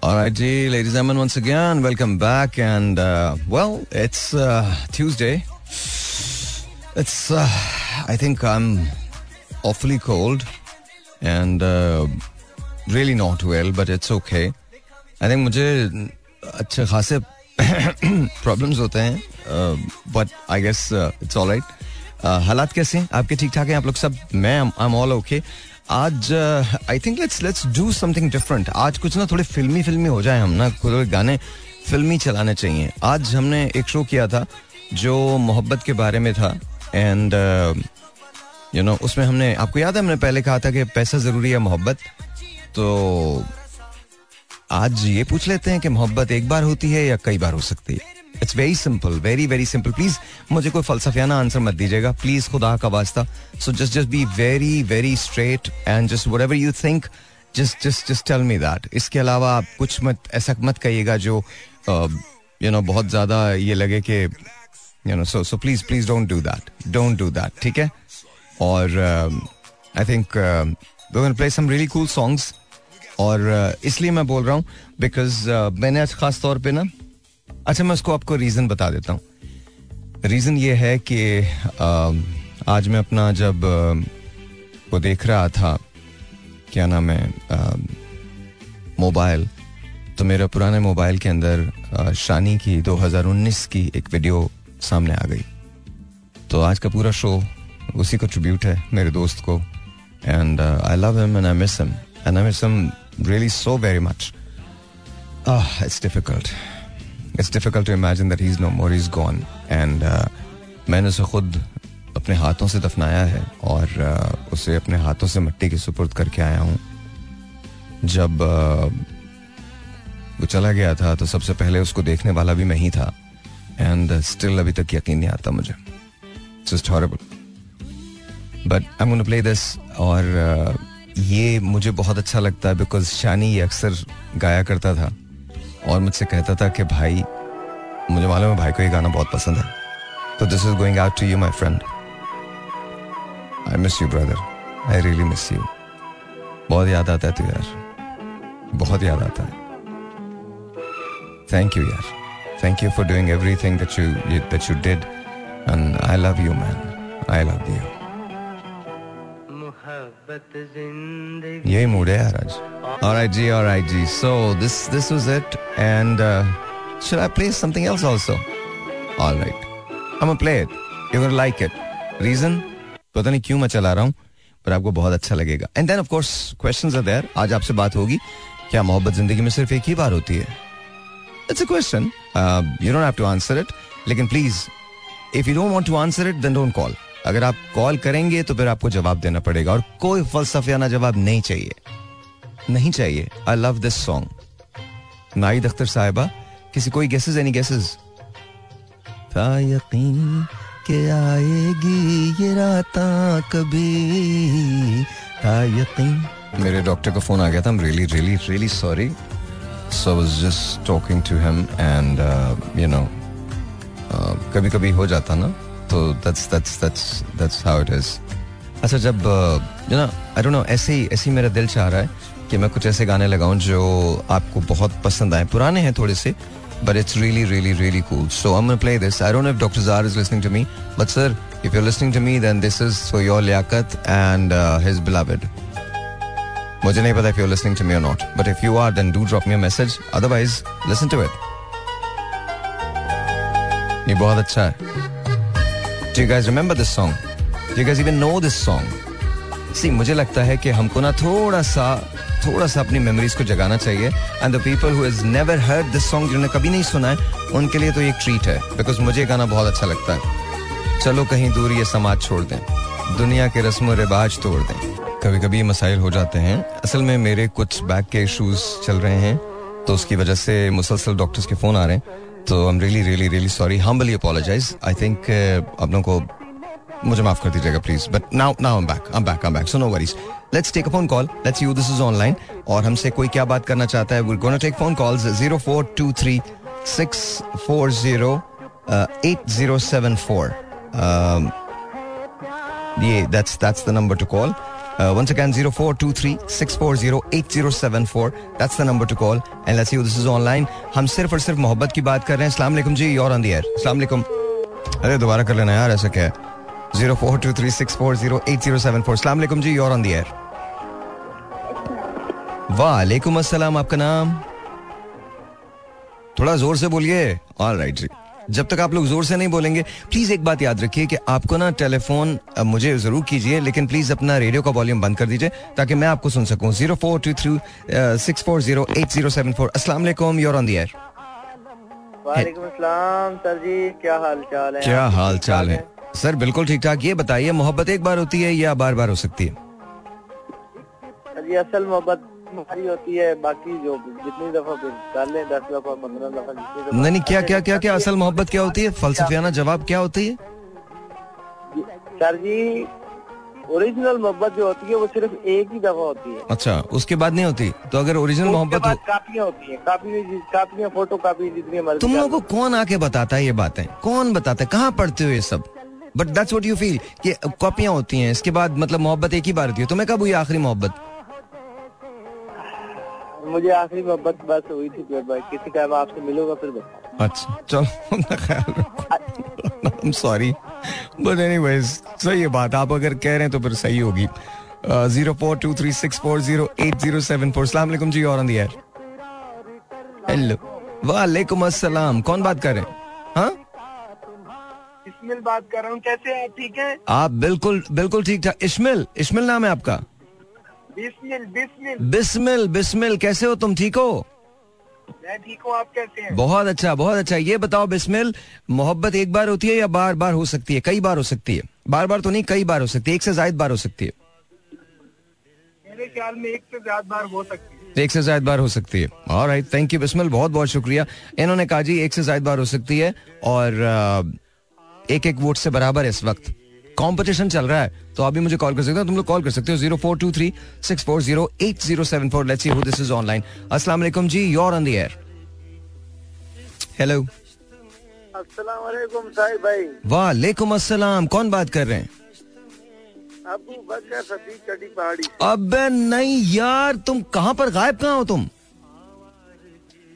All right, G, ladies and gentlemen, once again, welcome back. And, uh, well, it's uh, Tuesday. It's, uh, I think I'm awfully cold and uh, really not well, but it's okay. I think मुझे अच्छे खासे problems होते हैं but I guess it's all right हालात कैसे हैं आपके ठीक ठाक हैं आप लोग सब मैं आई एम ऑल ओके आज I think let's let's do something different आज कुछ ना थोड़े फिल्मी फिल्मी हो जाए हम ना थोड़े गाने फिल्मी चलाने चाहिए। आज हमने एक शो किया था जो मोहब्बत के बारे में था एंड यू नो उसमें हमने, आपको याद है हमने पहले कहा था कि पैसा ज़रूरी है मोहब्बत? तो आज ये पूछ लेते हैं कि मोहब्बत एक बार होती है या कई बार हो सकती है। It's very simple very very simple please मुझे कोई फलसफियाना आंसर मत दीजिएगा. प्लीज़ खुदा का वास्ता. So just just be very very straight and just whatever you think just just just tell me that इसके अलावा आप कुछ मत ऐसा मत कहिएगा जो यू नो बहुत ज़्यादा ये लगे कि you know so so please please don't do that don't do that ठीक है? और I think play some really cool songs और uh, इसलिए मैं बोल रहा हूँ बिकॉज़ uh, मैंने आज खास तौर पे ना अच्छा मैं उसको आपको रीजन बता देता हूँ। रीजन ये है कि आज मैं अपना जब वो देख रहा था क्या नाम है मोबाइल तो मेरा पुराने मोबाइल के अंदर शानी की 2019 की एक वीडियो सामने आ गई। तो आज का पूरा शो उसी को ट्रिब्यूट है मेरे दोस्त को। And I love him and I miss him and I miss him really so very much it's oh, It's difficult to imagine that he's no more. He's gone. And uh, मैंने उसे खुद अपने हाथों से दफनाया है और uh, उसे अपने हाथों से मिट्टी के सुपुर्द करके आया हूँ। जब uh, वो चला गया था तो सबसे पहले उसको देखने वाला भी मैं ही था। एंड स्टिल अभी तक यकीन नहीं आता मुझे। Horrible but I gonna play this और uh, ये मुझे बहुत अच्छा लगता है बिकॉज़ शानी ये अक्सर गाया करता था। और मुझसे कहता था कि भाई मुझे मालूम है भाई को ये गाना बहुत पसंद है। तो this is going out to you my friend I miss you brother I really miss you बहुत याद आता है तू यार। बहुत याद आता है। थैंक यू यार। Thank you for doing everything that you that you did and I love you man I love you यही मूड है यार आज। Alright ji alright ji so this this was it and uh, should I play something else also? Alright I'm gonna play it. You're gonna like it. Reason? पता नहीं क्यों मैं चला रहा हूँ पर आपको बहुत अच्छा लगेगा। And then of course questions are there आज आपसे बात होगी क्या मोहब्बत ज़िंदगी में सिर्फ़ एक ही बार होती है? It's a question you don't have to answer it लेकिन please if you don't want to answer it then don't call अगर आप कॉल करेंगे तो फिर आपको जवाब देना पड़ेगा और कोई फलसफियाना जवाब नहीं चाहिए। नहीं चाहिए। I love this song Nahid Akhtar Sahiba, किसी कोई गेसेस एनी गेसेस यकीन के आएगी ये रात कभी। यकीन। मेरे डॉक्टर का फ़ोन आ गया था I am really really really sorry so was just talking to him and you know कभी कभी हो जाता ना तो that's that's that's that's how it is अच्छा जब you know I don't know ऐसे ही ऐसे ही मेरा दिल चाह रहा है कि मैं कुछ ऐसे गाने लगाऊँ जो आपको बहुत पसंद आए। पुराने हैं थोड़े से but it's really really really cool so I am play this I don't doctor jar is listening to me but sir if you listening to me then this is so your Liaquat and his beloved मुझे नहीं पता if you are to me और not but if you are then do drop me message otherwise listen to it ये बहुत अच्छा है। Do guys remember this song do guys even know this song see मुझे लगता है कि हमको ना थोड़ा सा थोड़ा सा अपनी मेमोरीज को जगाना चाहिए। And the people who is never heard this song जिन्होंने कभी नहीं सुना है, उनके लिए तो एक ट्रीट है बिकॉज़ मुझे गाना बहुत अच्छा लगता है। चलो कहीं दूर ये समाज छोड़ दें। दुनिया के रस्म रिवाज तोड़ दें। कभी कभी मसाइल हो जाते हैं। असल में मेरे कुछ बैक के इश्यूज़ चल रहे हैं तो उसकी वजह से मुसलसल डॉक्टर्स के फ़ोन आ रहे हैं। तो I am really really really sorry humbly apologize I think आप लोगों को मुझे माफ़ कर दीजिएगा please but now now am back am back am back so no worries let's take a phone call let's you this is online और हमसे कोई क्या बात करना चाहता है we gonna take phone calls 0423 640 8074 ये that's that's the number to call once again 0423-640-8074 that's the number to call. And let's see who this is online. हम सिर्फ़ और सिर्फ़ मोहब्बत की बात कर रहे हैं। अस्सलाम वालेकुम जी, you're on the air. अस्सलाम वालेकुम अरे, दोबारा कर लेना यार, ऐसा क्या है? 0423-640-8074 अस्सलाम वालेकुम जी you're on the air वालेकुम अस्सलाम आपका नाम? थोड़ा ज़ोर से बोलिए। ऑल राइट जी। जब तक आप लोग ज़ोर से नहीं बोलेंगे प्लीज़ एक बात याद रखिए कि आपको ना टेलीफोन मुझे ज़रूर कीजिए लेकिन प्लीज़ अपना रेडियो का वॉल्यूम बंद कर दीजिए ताकि मैं आपको सुन सकूँ। Zero four two three six four zero eight zero seven four. असला योर ऑन दी एयर वालेकुम सर जी क्या हाल चाल है? क्या हाल चाल है? सर बिल्कुल ठीक ठाक ये बताइए मोहब्बत एक बार होती है या बार बार हो सकती है? जी असल मोहब्बत हमारी होती है बाकी जो जितनी दफ़ा कर लें दस दफ़ा पंद्रह दफ़ा जितनी दफ़ा नहीं नहीं क्या क्या क्या क्या असल मोहब्बत क्या होती है? फलसफियाना जवाब क्या होती है? सर जी ओरिजिनल मोहब्बत जो होती है वो सिर्फ़ एक ही दफ़ा होती है। अच्छा उसके बाद नहीं होती? तो अगर ओरिजिनल मोहब्बत हो कापियाँ होती है कापी कापियाँ फ़ोटो कापी जितनी मर्ज़ी तुम लोगों को कौन आके बताता है ये बातें? कौन बताता है? कहाँ पढ़ते हो ये सब? But that's what you feel कि कॉपियाँ होती हैं इसके बाद मतलब मोहब्बत एक ही बार होती है। तुम्हें कब हुई आखिरी मोहब्बत? मुझे आखिरी मोहब्बत बस हुई थी किसी टाइम आपसे मिलूँगा फिर अच्छा चलो अपना ख्याल रखो। I am sorry but anyways सही है बात। आप अगर कह रहे हैं तो फिर सही होगी। Zero four two three six four zero eight zero seven four सलाम जी और हेलो वालेकुम अस्सलाम कौन बात कर रहे हाँ? इस्मिल बात कर रहा हूँ। कैसे आप? ठीक हैं? आप बिल्कुल बिल्कुल ठीक ठाक। इस्मिल इस्मिल नाम है आपका? बिस्मिल बिस्मिल। बिस्मिल बिस्मिल कैसे हो तुम? ठीक हो? मैं ठीक हूँ आप कैसे हैं? बहुत अच्छा बहुत अच्छा। ये बताओ बिस्मिल मोहब्बत एक बार होती है या बार बार हो सकती है? कई बार हो सकती है। बार बार तो नहीं कई बार हो सकती है। एक से ज़्यादा बार हो सकती है। मेरे ख्याल में एक से ज़्यादा बार हो सकती है। एक से ज़्यादा बार हो सकती है। और राइट थैंक यू बिस्मिल बहुत बहुत शुक्रिया। इन्होंने कहा जी एक से ज़्यादा बार हो सकती है और एक एक वोट से बराबर है इस वक्त। कंपटीशन चल रहा है तो आप भी मुझे कॉल कर सकते हो तुम लोग कॉल कर सकते हो zero four two three six four zero eight zero seven four let's see who this is online अस्सलाम वालेकुम जी you're on the air hello अस्सलाम वालेकुम साहिब भाई। वालेकुम अस्सलाम कौन बात कर रहे हैं? अबू बकर सदी चढ़ी पहाड़ी। अबे नहीं यार तुम कहाँ पर गायब कहाँ हो तुम?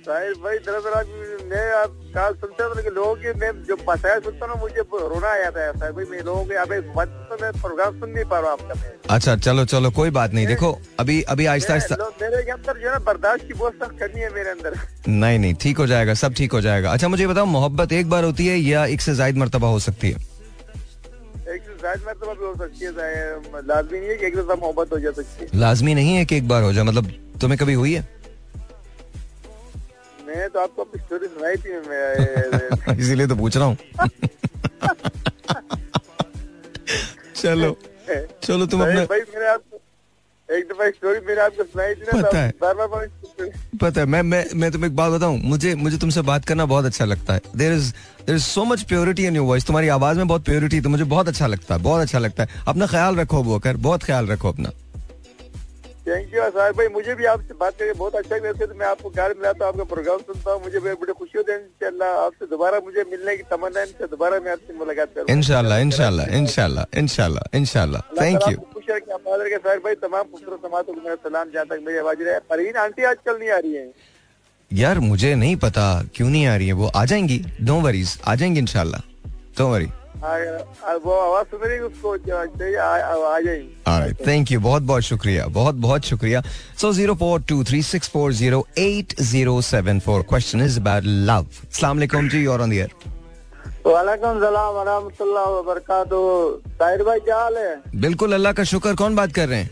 भाई दरअसल मैं आप कहा सुनता था कि लोगों की मैं जो सुनता हूँ मुझे रोना आ जाता है साहिब भाई मैं लोगों के अबे तो मैं प्रोग्राम सुन नहीं पा रहा आपका मैं अच्छा चलो चलो कोई बात नहीं। देखो अभी अभी आहिस्ता आहिस्ता मेरे अंदर जो है बर्दाश्त की बहुत सख्त करनी है मेरे अंदर। नहीं नहीं ठीक हो जाएगा सब ठीक हो जाएगा। अच्छा मुझे बताओ मोहब्बत एक बार होती है या एक से जायद मरतबा हो सकती है? एक से ज़्यादा मरतबा भी हो सकती है लाजमी नहीं है कि एक से मोहब्बत हो जा सकती है। लाजमी नहीं है कि एक बार हो जाए? मतलब तुम्हें कभी हुई है? मैं तो आपको अपनी स्टोरी सुनाई थी मैं इसीलिए तो पूछ रहा हूँ। चलो। चलो तुम अपना भाई मैंने आपको एक दफ़ा स्टोरी मैंने आपको सुनाई थी ना तो पता है। बार बार पता है मैं मैं मैं तुम्हें एक बात बताऊँ। मुझे मुझे तुमसे बात करना बहुत अच्छा लगता है। There is there is so much purity in your voice तुम्हारी आवाज़ में बहुत प्योरिटी तो मुझे बहुत अच्छा लगता है बहुत अच्छा लगता है। अपना ख्याल रखो बोकर बहुत ख्याल रखो अपना। थैंक यू साहिब भाई। मुझे भी आपसे बात करके बहुत अच्छा लगा। वैसे तो मैं आपको घर मिला तो आपका प्रोग्राम सुनता हूँ। मुझे बड़ी खुशी होती है इंशाल्लाह। आपसे दोबारा मुझे मिलने की तमन्ना है। इनसे दोबारा मैं आपसे मुलाकात करूँ इनशाला इनशाला इनशाला इनशाला इनशाला थैंक यू खुश है कि आप के साहिब भाई तमाम खूबसूरत समातों को मेरा सलाम जहाँ तक मेरी आवाज़ रहे परवीन आंटी आजकल नहीं आ रही है? यार मुझे नहीं पता क्यों नहीं आ रही है। वो आ जाएँगी। डोंट वरीज आ जाएँगी इनशाला डोंट वरी वो आवाज़ सुन रही उसको thank you. बहुत बहुत शुक्रिया बहुत बहुत शुक्रिया। So zero four two three six four zero eight zero seven four question is about love सलाम जी और ऑन द एयर वालेकुम सलाम वरहमतुल्लाह वबरकातुहू। ताहिर भाई क्या हाल है? बिल्कुल अल्लाह का शुक्र कौन बात कर रहे हैं?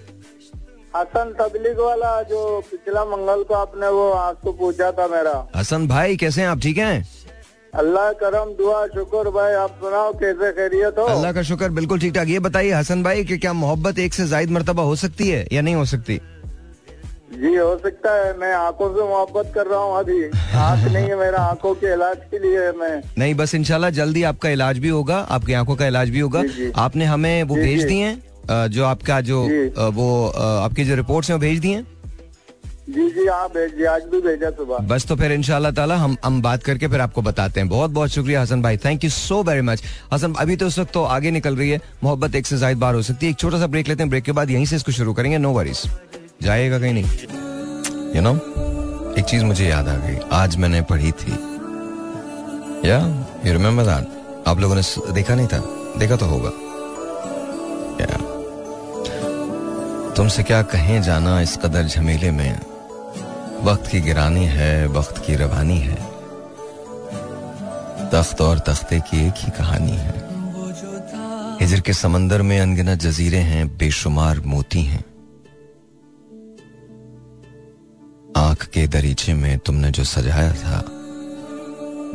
हसन तबलीग वाला जो पिछला मंगल को आपने वो आपको पूछा था मेरा। हसन भाई कैसे हैं आप ठीक हैं? अल्लाह करम दुआ शुक्र भाई आप सुनाओ कैसे खैरियत हो? अल्लाह का शुक्र बिल्कुल ठीक ठाक। ये बताइए हसन भाई कि क्या मोहब्बत एक से जायद मरतबा हो सकती है या नहीं हो सकती? जी हो सकता है। मैं आँखों से मोहब्बत कर रहा हूँ अभी। आँख नहीं है मेरा आँखों के इलाज के लिए मैं। नहीं बस इंशाल्लाह जल्दी आपका इलाज भी होगा आपकी आँखों का इलाज भी होगा। जी, जी। आपने हमें वो भेज दिए हैं जो आपका जो वो आपकी जो रिपोर्ट्स हैं वो भेज दिए हैं? जी जी आप भेजिए, आज भी भेजा सुबह। बस तो फिर इंशाल्लाह ताला, हम हम बात करके फिर आपको बताते हैं। बहुत बहुत शुक्रिया हसन भाई। Thank you so very much Hasan, अभी तो उस वक्त तो आगे निकल रही है। मोहब्बत एक से ज़्यादा बार हो सकती है। एक छोटा सा ब्रेक लेते हैं। ब्रेक के बाद यहीं से इसको शुरू करेंगे। नो वरीज जाएगा कहीं नहीं। यू नो एक चीज़ मुझे याद आ गई। आज मैंने पढ़ी थी। या यू रिमेम्बर दैट आप लोगों ने देखा नहीं था? देखा तो होगा। या। तुमसे क्या कहें जाना इस कदर झमेले में? वक्त की गिरानी है, वक्त की रवानी है। तख्त और तख्ते की एक ही कहानी है। हिजर के समंदर में अनगिनत जजीरे हैं, बेशुमार मोती हैं। आँख के दरीचे में तुमने जो सजाया था,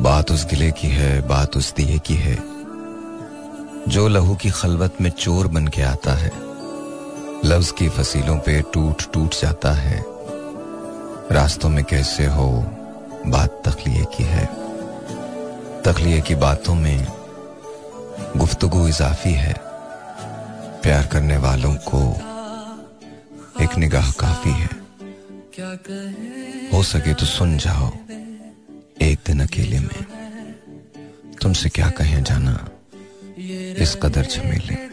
बात उस गिले की है, बात उस दिए की है। जो लहू की खलवत में चोर बन के आता है, लफ्ज की फसीलों पे टूट टूट जाता है। रास्तों में कैसे हो बात तखलिए की है तखलिए की बातों में गुफ्तगु इजाफी है प्यार करने वालों को एक निगाह काफ़ी है हो सके तो सुन जाओ एक दिन अकेले में तुमसे क्या कहें जाना इस कदर झमेले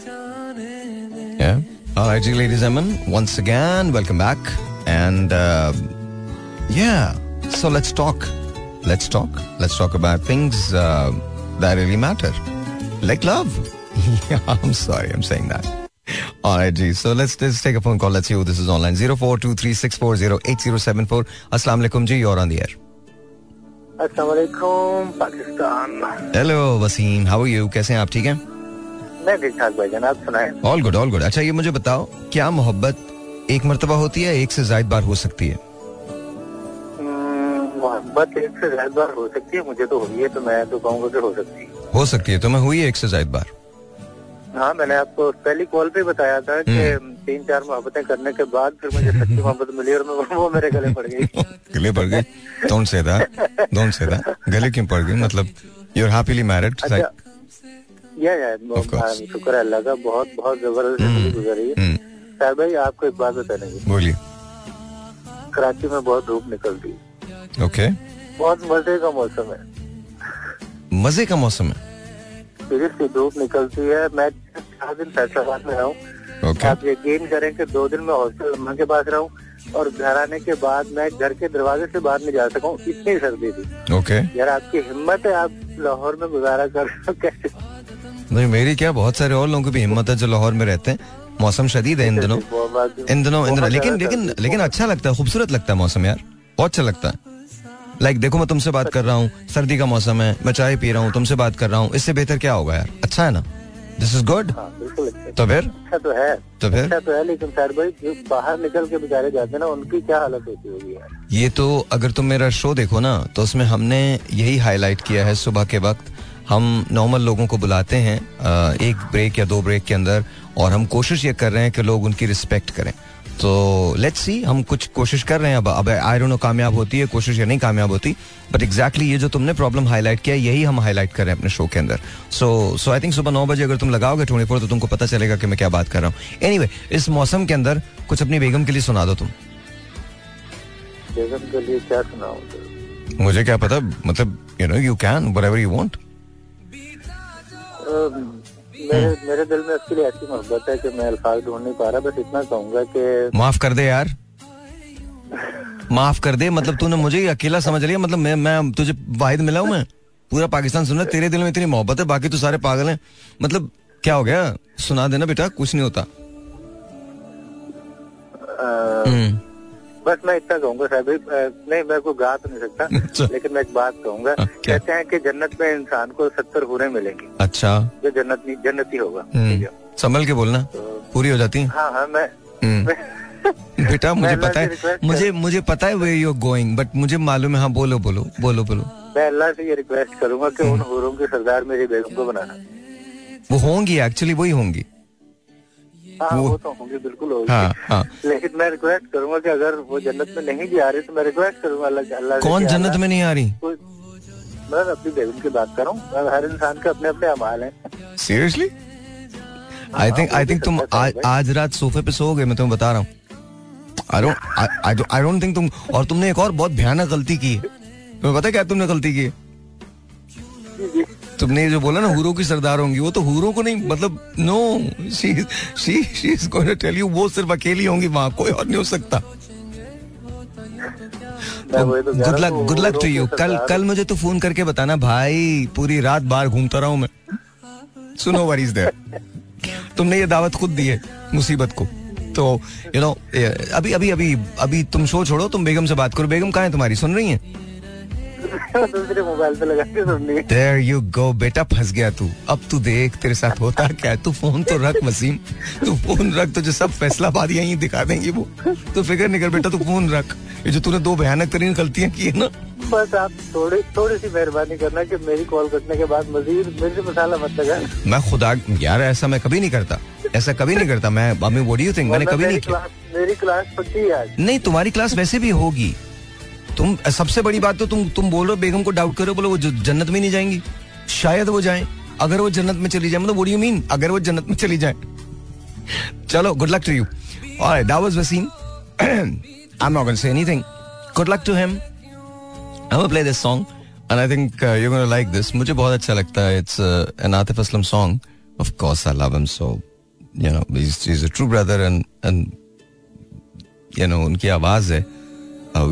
Yeah. All right, ladies and gentlemen, once again, welcome back. And uh, yeah, so let's talk. Let's talk. Let's talk about things uh, that really matter, like love. yeah, I'm sorry, I'm saying that. All right, G. So let's let's take a phone call. Let's see who this is online. Zero four two three six four zero eight zero seven four. Assalamu alaikum, G. You're on the air. असलाकुम Pakistan Hello, Wasim. How are you? कैसे हैं आप? ठीक हैं? मैं ठीक ठाक भाईजान आप सुनाए ऑल गुड ऑल गुड अच्छा ये मुझे बताओ क्या मोहब्बत एक मर्तबा होती है एक से ज्यादा बार हो सकती है मोहब्बत एक से ज़्यादा बार हो सकती है मुझे तो हुई है तो मैं तो कहूँगा कि हो सकती है। हो सकती है तो मैं हुई है एक से ज़्यादा बार? हाँ मैंने आपको पहली कॉल पे बताया था कि तीन चार मोहब्बतें करने के बाद फिर मुझे सच्ची मोहब्बत मिली और मैं वो मेरे गले पड़ गई। गले पड़ गई don't say that don't say that गले क्यों पड़ गई मतलब यू आर हैप्पीली मैरिड या या शुक्र है अल्लाह का बहुत बहुत ज़बरदस्त ज़िंदगी गुजरी है। हम्म, साहब भाई आपको एक बात बताने की बोलिए। कराची में बहुत धूप निकलती है। ओके बहुत मज़े का मौसम है। मज़े का मौसम है? सीरियसली धूप निकलती है। मैं चार दिन फैसलाबाद में रहा। हूँ ओके आप यकीन करें कि दो दिन में हॉस्टल अम्मा के पास रहा हूँ और घर आने के बाद मैं घर के दरवाजे से बाहर नहीं जा सका। हूँ इतनी सर्दी थी। ओके यार आपकी हिम्मत है आप लाहौर में गुजारा कर रहे हो कैसे? नहीं मेरी क्या बहुत सारे और लोगों की भी हिम्मत है जो लाहौर में रहते हैं। मौसम शदीद है इन दिनों। इन दिनों इन दिनों। लेकिन लेकिन लेकिन अच्छा लगता है खूबसूरत लगता है मौसम यार। बहुत अच्छा लगता है। लाइक देखो मैं तुमसे बात कर रहा हूँ सर्दी का मौसम है मैं चाय पी रहा हूँ तुमसे बात कर रहा हूँ इससे बेहतर क्या होगा यार? अच्छा है ना? दिस इज़ गुड तो फिर? अच्छा तो है। तो फिर? अच्छा तो है लेकिन सर भाई जो बाहर निकल के बेचारे जाते हैं ना उनकी क्या हालत होती होगी ये तो अगर तुम मेरा शो देखो ना तो उसमें हमने यही हाईलाइट किया है सुबह के वक्त। हम नॉर्मल लोगों को बुलाते हैं एक ब्रेक या दो ब्रेक के अंदर और हम कोशिश ये कर रहे हैं कि लोग उनकी रिस्पेक्ट करें। तो लेट्स सी हम कुछ कोशिश कर रहे हैं अब। अब आई डोंट नो कामयाब होती है कोशिश या नहीं कामयाब होती बट एग्जैक्टली ये जो तुमने प्रॉब्लम हाईलाइट किया यही हम हाईलाइट कर रहे हैं अपने शो के अंदर। सो सो आई थिंक सुबह नौ बजे अगर तुम लगाओगे ट्वेंटी फोर तो तुमको पता चलेगा कि मैं क्या बात कर रहा हूँ। एनीवे इस मौसम के अंदर कुछ अपनी बेगम के लिए सुना दो तुम। बेगम के लिए क्या सुनाऊं? मुझे क्या पता मतलब you know you can whatever you want um, मेरे मेरे दिल में उसके लिए ऐसी मोहब्बत है कि मैं अल्फाज ढूंढ नहीं पा रहा बस इतना कहूँगा कि माफ़ कर दे यार। माफ़ कर दे मतलब तूने मुझे ही अकेला समझ लिया मतलब मैं मैं तुझे वाहिद मिला हूँ मैं? पूरा पाकिस्तान सुन रहा तेरे दिल में इतनी मोहब्बत है बाकी तो सारे पागल हैं। मतलब क्या हो गया? सुना देना बेटा कुछ नहीं होता। हम्म, बस मैं इतना कहूँगा साहब नहीं मैं कोई गा तो नहीं अच्छा। सकता लेकिन मैं एक बात कहूँगा। हाँ, कहते हैं कि जन्नत में इंसान को सत्तर हुरें मिलेंगी। अच्छा। जो जन्नत नहीं जन्नती होगा। ठीक हम्म, है। संभल के बोलना। तो, पूरी हो जाती है। हाँ हाँ मैं हम्म, बेटा मुझे पता है मुझे मुझे पता है वे यू गोइंग बट मुझे मालूम है हाँ बोलो बोलो बोलो बोलो। मैं अल्लाह से ये रिक्वेस्ट करूँगा कि उन हुरों के सरदार मेरी बेगम को बनाना। वो होंगी एक्चुअली वही होंगी। हाँ वो- वो तो होंगी बिल्कुल होगी। हाँ हाँ। लेकिन मैं रिक्वेस्ट करूँगा कि अगर वो जन्नत में नहीं भी आ रही तो मैं रिक्वेस्ट करूँगा अल्लाह अल्लाह कौन जन्नत में नहीं आ रही? मैं अपनी बेगम की बात कर रहा हूँ। हर इंसान के अपने अपने अमाल हैं। Seriously I think I think तुम आज रात सोफे पे सोओगे मैं तुम्हें बता रहा हूँ। I don't I don't think तुम और तुमने एक और बहुत भयानक गलती की है। तुम्हें पता है क्या तुमने गलती की है? तुमने जो बोला ना हूरों की सरदार होंगी वो तो हूरों को नहीं मतलब no she she she is going to tell you वो सिर्फ़ अकेली होंगी वहाँ कोई और नहीं हो सकता। Good luck good luck to you कल कल मुझे तो फ़ोन करके बताना भाई पूरी रात बाहर घूमता रहा हूँ मैं। सुनो वरीज देयर तुमने ये दावत खुद दी है मुसीबत को। तो यू नो अभी अभी अभी अभी तुम शो छोड़ो तुम बेगम से बात करो। बेगम कहाँ है तुम्हारी? सुन रही है? दूसरे मोबाइल पे लगा के सुननी देयर यू गो बेटा फंस गया तू। अब तू देख तेरे साथ होता क्या है? तू फ़ोन तो रख वसीम तू फ़ोन रख तुझे सब फैसलाबाद यहीं दिखा देंगे वो। तो फ़िक्र नहीं कर बेटा तू फ़ोन रख। ये जो तूने दो भयानक तरीन गलतियाँ की है ना। बस आप थोड़ी थोड़ी सी मेहरबानी करना कि मेरी कॉल करने के बाद मजीद मेरे मसाला मत लगा मैं खुदा यार ऐसा मैं कभी नहीं करता। ऐसा कभी नहीं करता। मैं मैंने कभी नहीं किया। मेरी क्लास पक्की है आज। नहीं तुम्हारी क्लास वैसे भी होगी। तुम सबसे बड़ी बात तो तुम तुम बोल रहे हो बेगम को डाउट करो बोलो वो जन्नत में नहीं जाएँगी शायद वो जाएँ अगर वो जन्नत में चली जाए मतलब व्हाट डू यू मीन अगर वो जन्नत में चली जाए चलो good luck to you that was Waseem I am not going say anything good luck to him gonna play this song, and I think uh, you're gonna like this. मुझे बहुत अच्छा लगता है. Uh, an Atif Aslam song. Of course, I love him so. You know, he's, he's a true brother, and and you know उनकी आवाज़ है. Uh.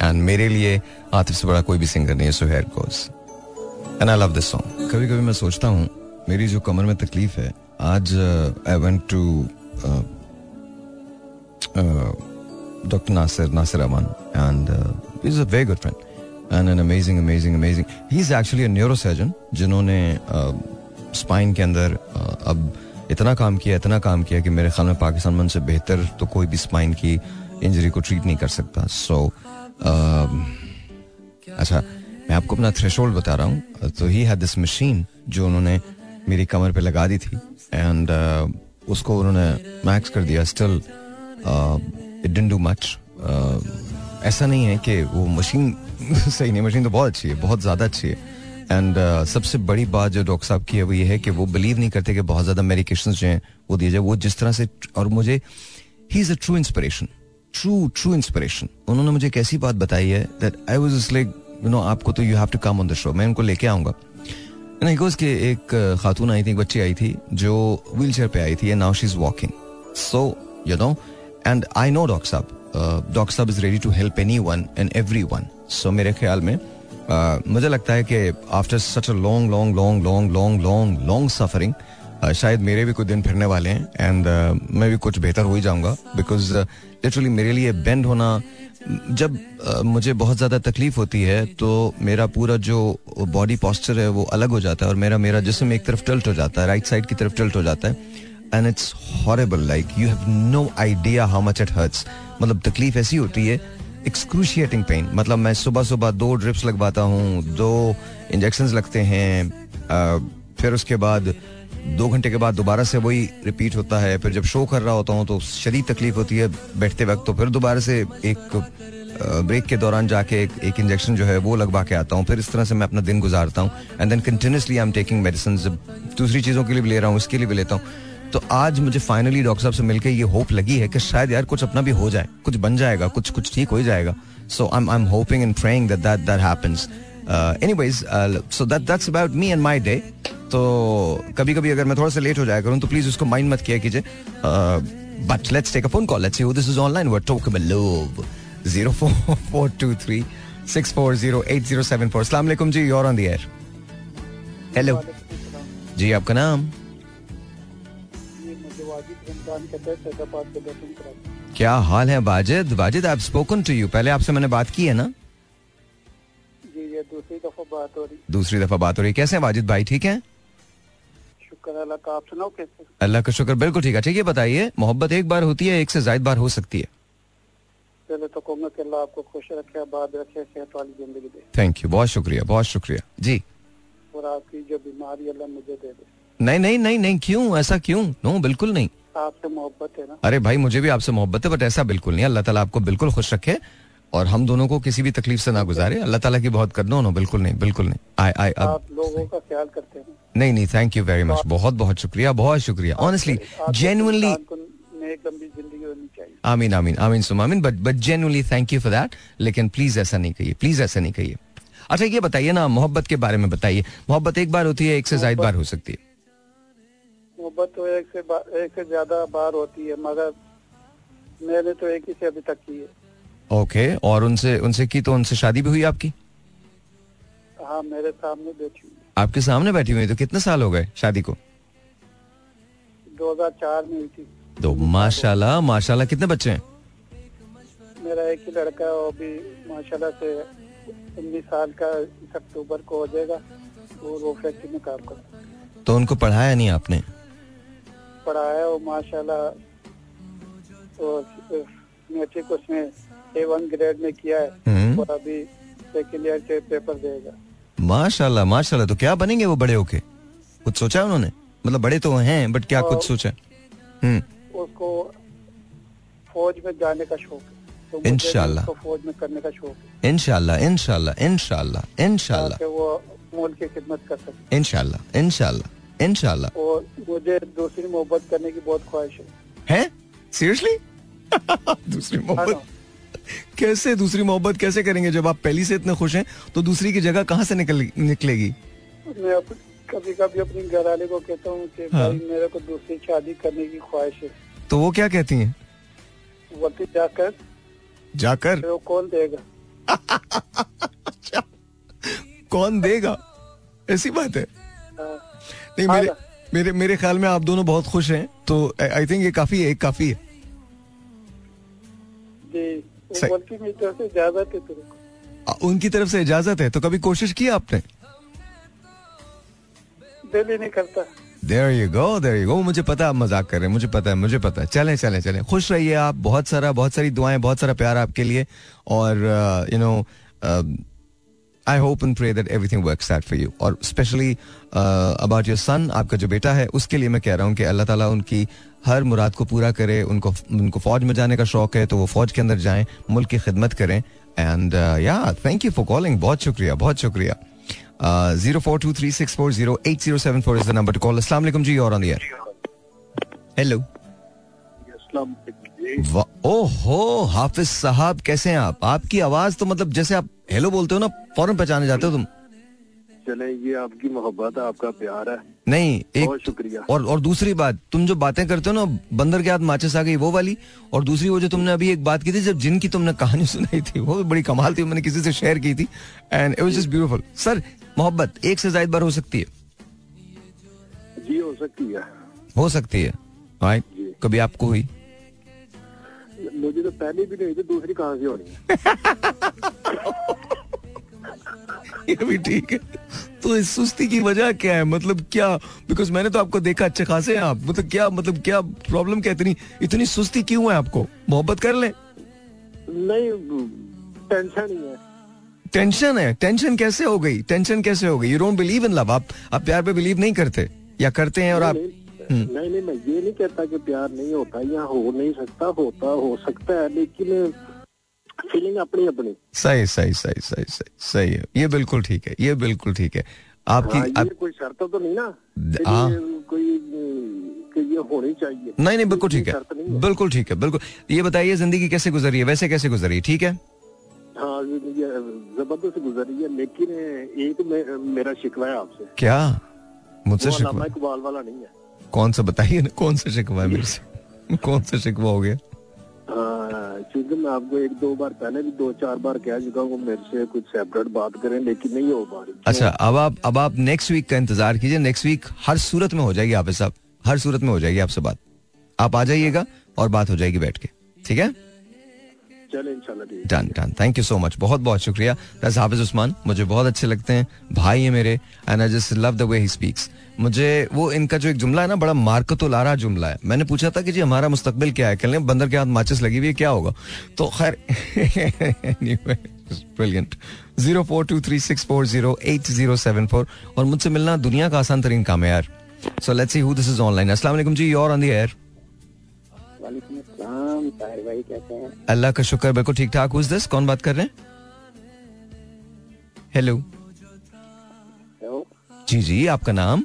And मेरे लिए आतिफ से बड़ा कोई भी सिंगर नहीं है. It goes. And I love this song. कभी कभी मैं सोचता हूँ मेरी जो कमर में तकलीफ़ है आज I went to Dr. Nasir, Nasir Aman, and uh, he's a very good friend and an amazing, amazing, amazing. He's actually a neurosurgeon जिन्होंने स्पाइन के अंदर uh, अब इतना काम किया इतना काम किया कि मेरे ख्याल में पाकिस्तान में उनसे बेहतर तो कोई भी स्पाइन की इंजरी को ट्रीट नहीं कर सकता। सो so, अच्छा मैं आपको अपना थ्रेशोल्ड बता रहा हूँ। तो ही है दिस मशीन जो उन्होंने मेरी कमर पे लगा दी थी। एंड उसको उन्होंने मैक्स कर दिया। Still it didn't do much ऐसा नहीं है कि वो मशीन सही नहीं मशीन तो बहुत अच्छी है बहुत ज़्यादा अच्छी है। एंड uh, सबसे बड़ी बात जो डॉक्टर साहब की है वो ये है कि वो बिलीव नहीं करते कि बहुत ज़्यादा मेडिकेशन जो हैं वो दिए जाए। वो जिस तरह से और मुझे ही is a true inspiration true true inspiration उन्होंने मुझे एक ऐसी बात बताई है that I was like you know आपको तो you have to come on the show मैं उनको लेके आऊँगा। नहीं के एक uh, खातून आई थी एक बच्ची आई थी जो व्हील चेयर पे आई थी now she is walking so you know and I know doctor साहब डॉक्टर साहब is ready to help anyone and everyone so मेरे ख्याल में uh, मुझे लगता है कि after such a long long long long long long long suffering शायद मेरे भी कुछ दिन फिरने वाले हैं एंड uh, मैं भी कुछ बेहतर हो ही जाऊँगा बिकॉज़ लिटरली मेरे लिए बेंड होना जब uh, मुझे बहुत ज़्यादा तकलीफ़ होती है तो मेरा पूरा जो बॉडी पॉस्चर है वो अलग हो जाता है और मेरा मेरा जिसम एक तरफ़ टल्ट हो जाता है राइट साइड की तरफ़ टल्ट हो जाता है and it's horrible like you have no idea how much it hurts मतलब तकलीफ़ ऐसी होती है एक्सक्रूशिएटिंग पेन मतलब मैं सुबह सुबह दो ड्रिप्स लगवाता हूँ दो इंजेक्शन लगते हैं फिर उसके बाद दो घंटे के बाद दोबारा से वही रिपीट होता है। फिर जब शो कर रहा होता हूँ तो शरीर तकलीफ़ होती है बैठते वक्त तो फिर दोबारा से एक ब्रेक के दौरान जाके एक, एक इंजेक्शन जो है वो लगवा के आता हूँ। फिर इस तरह से मैं अपना दिन गुजारता हूँ। And then continuously I am taking medicine दूसरी चीज़ों के लिए भी ले रहा हूँ इसके लिए भी लेता हूँ। तो आज मुझे फाइनली डॉक्टर साहब से मिलकर ये होप लगी है कि शायद यार कुछ अपना भी हो जाए कुछ बन जाएगा कुछ कुछ ठीक हो जाएगा। So I I am hoping and praying that that that happens anyways so that that's about me and my day तो कभी कभी अगर मैं थोड़ा सा लेट हो जाया करूँ तो प्लीज़ उसको माइंड मत किया कीजिए। But let's take a phone call let's see who this is online we are talking about love 04423640807 अस्सलाम वालेकुम जी you're on the air. Hello जी आपका नाम? क्या हाल है Wajid? Wajid I spoken to you पहले आपसे मैंने बात की है ना? जी ये दूसरी दफ़ा बात हो रही दूसरी दफ़ा बात हो रही कैसे हैं वाजिद भाई? ठीक है? शुक्र अल्लाह का आप सुनाओ कैसे? अल्लाह का शुक्र। बिल्कुल ठीक है। ठीक है बताइए मोहब्बत एक बार होती है एक से ज़्यादा बार हो सकती है। पहले तो कहूँगा कि अल्लाह आपको खुश रखे आबाद रखे सेहत वाली ज़िंदगी दे। थैंक यू बहुत शुक्रिया बहुत शुक्रिया। जी। और आपकी जो बीमारी अल्लाह मुझे दे दे। नहीं नहीं नहीं नहीं क्यों? ऐसा क्यों? नो बिल्कुल नहीं। आपसे मोहब्बत है ना। अरे भाई मुझे भी आपसे मोहब्बत है बट ऐसा बिल्कुल नहीं अल्लाह ताला आपको बिल्कुल खुश रखे और हम दोनों को किसी भी तकलीफ़ से ना गुजारे। अल्लाह ताला की बहुत कर नो नो बिल्कुल नहीं बिल्कुल नहीं। आई आई आप लोगों का ख्याल करते हैं। नहीं नहीं थैंक यू वेरी मच बहुत बहुत शुक्रिया बहुत शुक्रिया। ऑनेस्टली नेक आमीन आमीन आमीन सुम आमीन। But but genuinely thank you for that लेकिन प्लीज़ ऐसा नहीं कहिए प्लीज़ ऐसा नहीं कहिए। अच्छा ये बताइए ना मोहब्बत के बारे में बताइए। मोहब्बत एक बार होती है एक से ज़्यादा बार हो सकती है। मोहब्बत तो एक से एक से ज़्यादा बार होती है मगर मैंने तो एक ही से अभी तक की है। ओके okay, और उनसे उनसे की तो उनसे शादी भी हुई आपकी? हाँ मेरे सामने बैठी हुई। आपके सामने बैठी हुई तो कितने साल हो गए शादी को? दो हज़ार चार में हुई थी। तो माशाल्लाह माशाल्लाह कितने बच्चे हैं? मेरा एक ही लड़का है वो भी माशाल्लाह से उन्नीस साल का इस अक्टूबर को हो जाएगा और वो फैक्ट्री में काम करता है। तो उनको पढ़ाया नहीं आपने? पढ़ाया है वो माशाल्लाह तो मैट्रिक उसमें ए वन ग्रेड में किया है हम्म। और अभी सेकेंड ईयर के पेपर देगा। माशाल्लाह माशाल्लाह तो क्या बनेंगे वो बड़े होके? कुछ सोचा उन्होंने? मतलब बड़े तो हैं बट क्या कुछ सोचा? हम्म। उसको फौज में जाने का शौक है। तो। उसको फौज में करने का शौक है। इनशाला इनशाला इनशाला इनशाला वो मुल्क की खिदमत कर सके। इनशाला इनशाला इनशाला और मुझे दूसरी मोहब्बत करने की बहुत ख्वाहिश है। है? सीरियसली दूसरी मोहब्बत? कैसे दूसरी मोहब्बत कैसे करेंगे? जब आप पहली से इतने खुश हैं तो दूसरी की जगह कहाँ से निकल निकलेगी? मैं अप, कभी कभी अपनी घरवाले को कहता हूँ कि हाँ। भाई मेरे को दूसरी शादी करने की ख्वाहिश है। तो वो क्या कहती हैं? वक्त जाकर जाकर? वो कौन देगा? कौन देगा? ऐसी बात है। हाँ। नहीं हाँ। मेरे मेरे मेरे ख्याल में आप दोनों बहुत खुश हैं तो आई थिंक ये काफ़ी है काफ़ी है। जी उनकी तरफ़ से इजाज़त है? तो कभी कोशिश की आपने? दिल ही नहीं करता। There you go there you go मुझे पता आप मज़ाक कर रहे हैं मुझे पता है मुझे पता है। चलें चलें चलें। खुश रहिए आप बहुत सारा बहुत सारी दुआएँ बहुत सारा प्यार आपके लिए। और you know I hope and pray that everything works out for you और स्पेशली अबाउट योर सन आपका जो बेटा है, उसके लिए मैं कह रहा हूँ कि अल्लाह ताला उनकी हर मुराद को पूरा करे, उनको उनको फौज में जाने का शौक है तो वो फौज के अंदर जाएँ, मुल्क की खिदमत करें। एंड या थैंक यू फॉर कॉलिंग बहुत शुक्रिया बहुत शुक्रिया। Zero four two three six four zero eight zero seven four is the number to call जी और ऑन हेलो ओहो हाफिज साहब कैसे हैं आप? आपकी आवाज़ तो मतलब जैसे आप हेलो बोलते हो ना फ़ौरन पहचाने जाते हो तुम। चले ये आपकी मोहब्बत है आपका प्यार है। नहीं बहुत एक शुक्रिया। और और दूसरी बात तुम जो बातें करते हो ना बंदर के हाथ माचिस आ गई वो वाली और दूसरी वो जो तुमने अभी एक बात की थी जब जिनकी तुमने कहानी सुनाई थी वो बड़ी कमाल थी मैंने किसी से शेयर की थी and it was just beautiful sir मोहब्बत एक से ज़्यादा बार हो सकती है। जी हो सकती है। हो सकती है। राइट कभी आपको हुई? मुझे तो पहले भी नहीं थी दूसरी कहाँ से होनी ये भी ठीक है। तो इस सुस्ती की वजह क्या है? मतलब क्या बिकॉज़ मैंने तो आपको देखा अच्छे खासे हैं आप। मतलब क्या मतलब क्या प्रॉब्लम क्या इतनी इतनी सुस्ती क्यों है आपको? मोहब्बत कर ले? नहीं टेंशन ही है। टेंशन है? टेंशन कैसे हो गई? टेंशन कैसे हो गई? You don't believe in love आप आप प्यार पे बिलीव नहीं करते? या करते हैं और आप नहीं, नहीं नहीं मैं ये नहीं कहता कि प्यार नहीं होता या हो नहीं सकता होता हो सकता है लेकिन फीलिंग अपनी अपनी। सही सही सही सही सही सही है। ये बिल्कुल ठीक है ये बिल्कुल ठीक है। आपकी हाँ, आप, कोई शर्त तो नहीं ना कि हाँ। कोई कि ये होनी चाहिए। नहीं नहीं बिल्कुल ठीक है। है। बिल्कुल ठीक है बिल्कुल। ये बताइए ज़िंदगी कैसे गुजरी है? वैसे कैसे गुजरी है? ठीक है? हाँ ज़बरदस्त गुजरी है लेकिन एक मेरा शिकवा है आपसे। क्या? मुझसे शिकवा? इकबाल वाला नहीं है। कौन सा बताइए ना कौन सा शिकवा है मेरे से? कौन सा शिकवा हो गया? क्योंकि मैं आपको एक दो बार पहले भी दो चार बार कह चुका हूँ मेरे से कुछ सेपरेट बात करें लेकिन नहीं हो पा रही। अच्छा अब आप अब आप नेक्स्ट वीक का इंतज़ार कीजिए। नेक्स्ट वीक हर सूरत में हो जाएगी आप साहब हर सूरत में हो जाएगी आपसे बात। आप आ जाइएगा और बात हो जाएगी बैठ के। ठीक है? चले इंशाल्लाह done done thank you so much बहुत बहुत शुक्रिया। दैट्स हाफिज उस्मान मुझे बहुत अच्छे लगते हैं। भाई है मेरे and I just love the way he speaks मुझे वो इनका जो एक जुमला है ना बड़ा मार्कतुलारा जुमला है। मैंने पूछा था कि जी हमारा मुस्तकबिल क्या है? कहने बंदर के हाथ माचिस लगी हुई है क्या होगा? तो खैर brilliant zero four two three six four zero eight zero seven four और मुझसे मिलना दुनिया का आसान तरीन काम है यार। So let's see who this is online अस्सलाम वालेकुम जी योर ऑन द एयर वालेकुम अस्सलाम ताहिर भाई कैसे हैं? अल्लाह का शुक्र बिल्कुल ठीक ठाक। हुज दिस कौन बात कर रहे हैं? हेलो जी जी आपका नाम?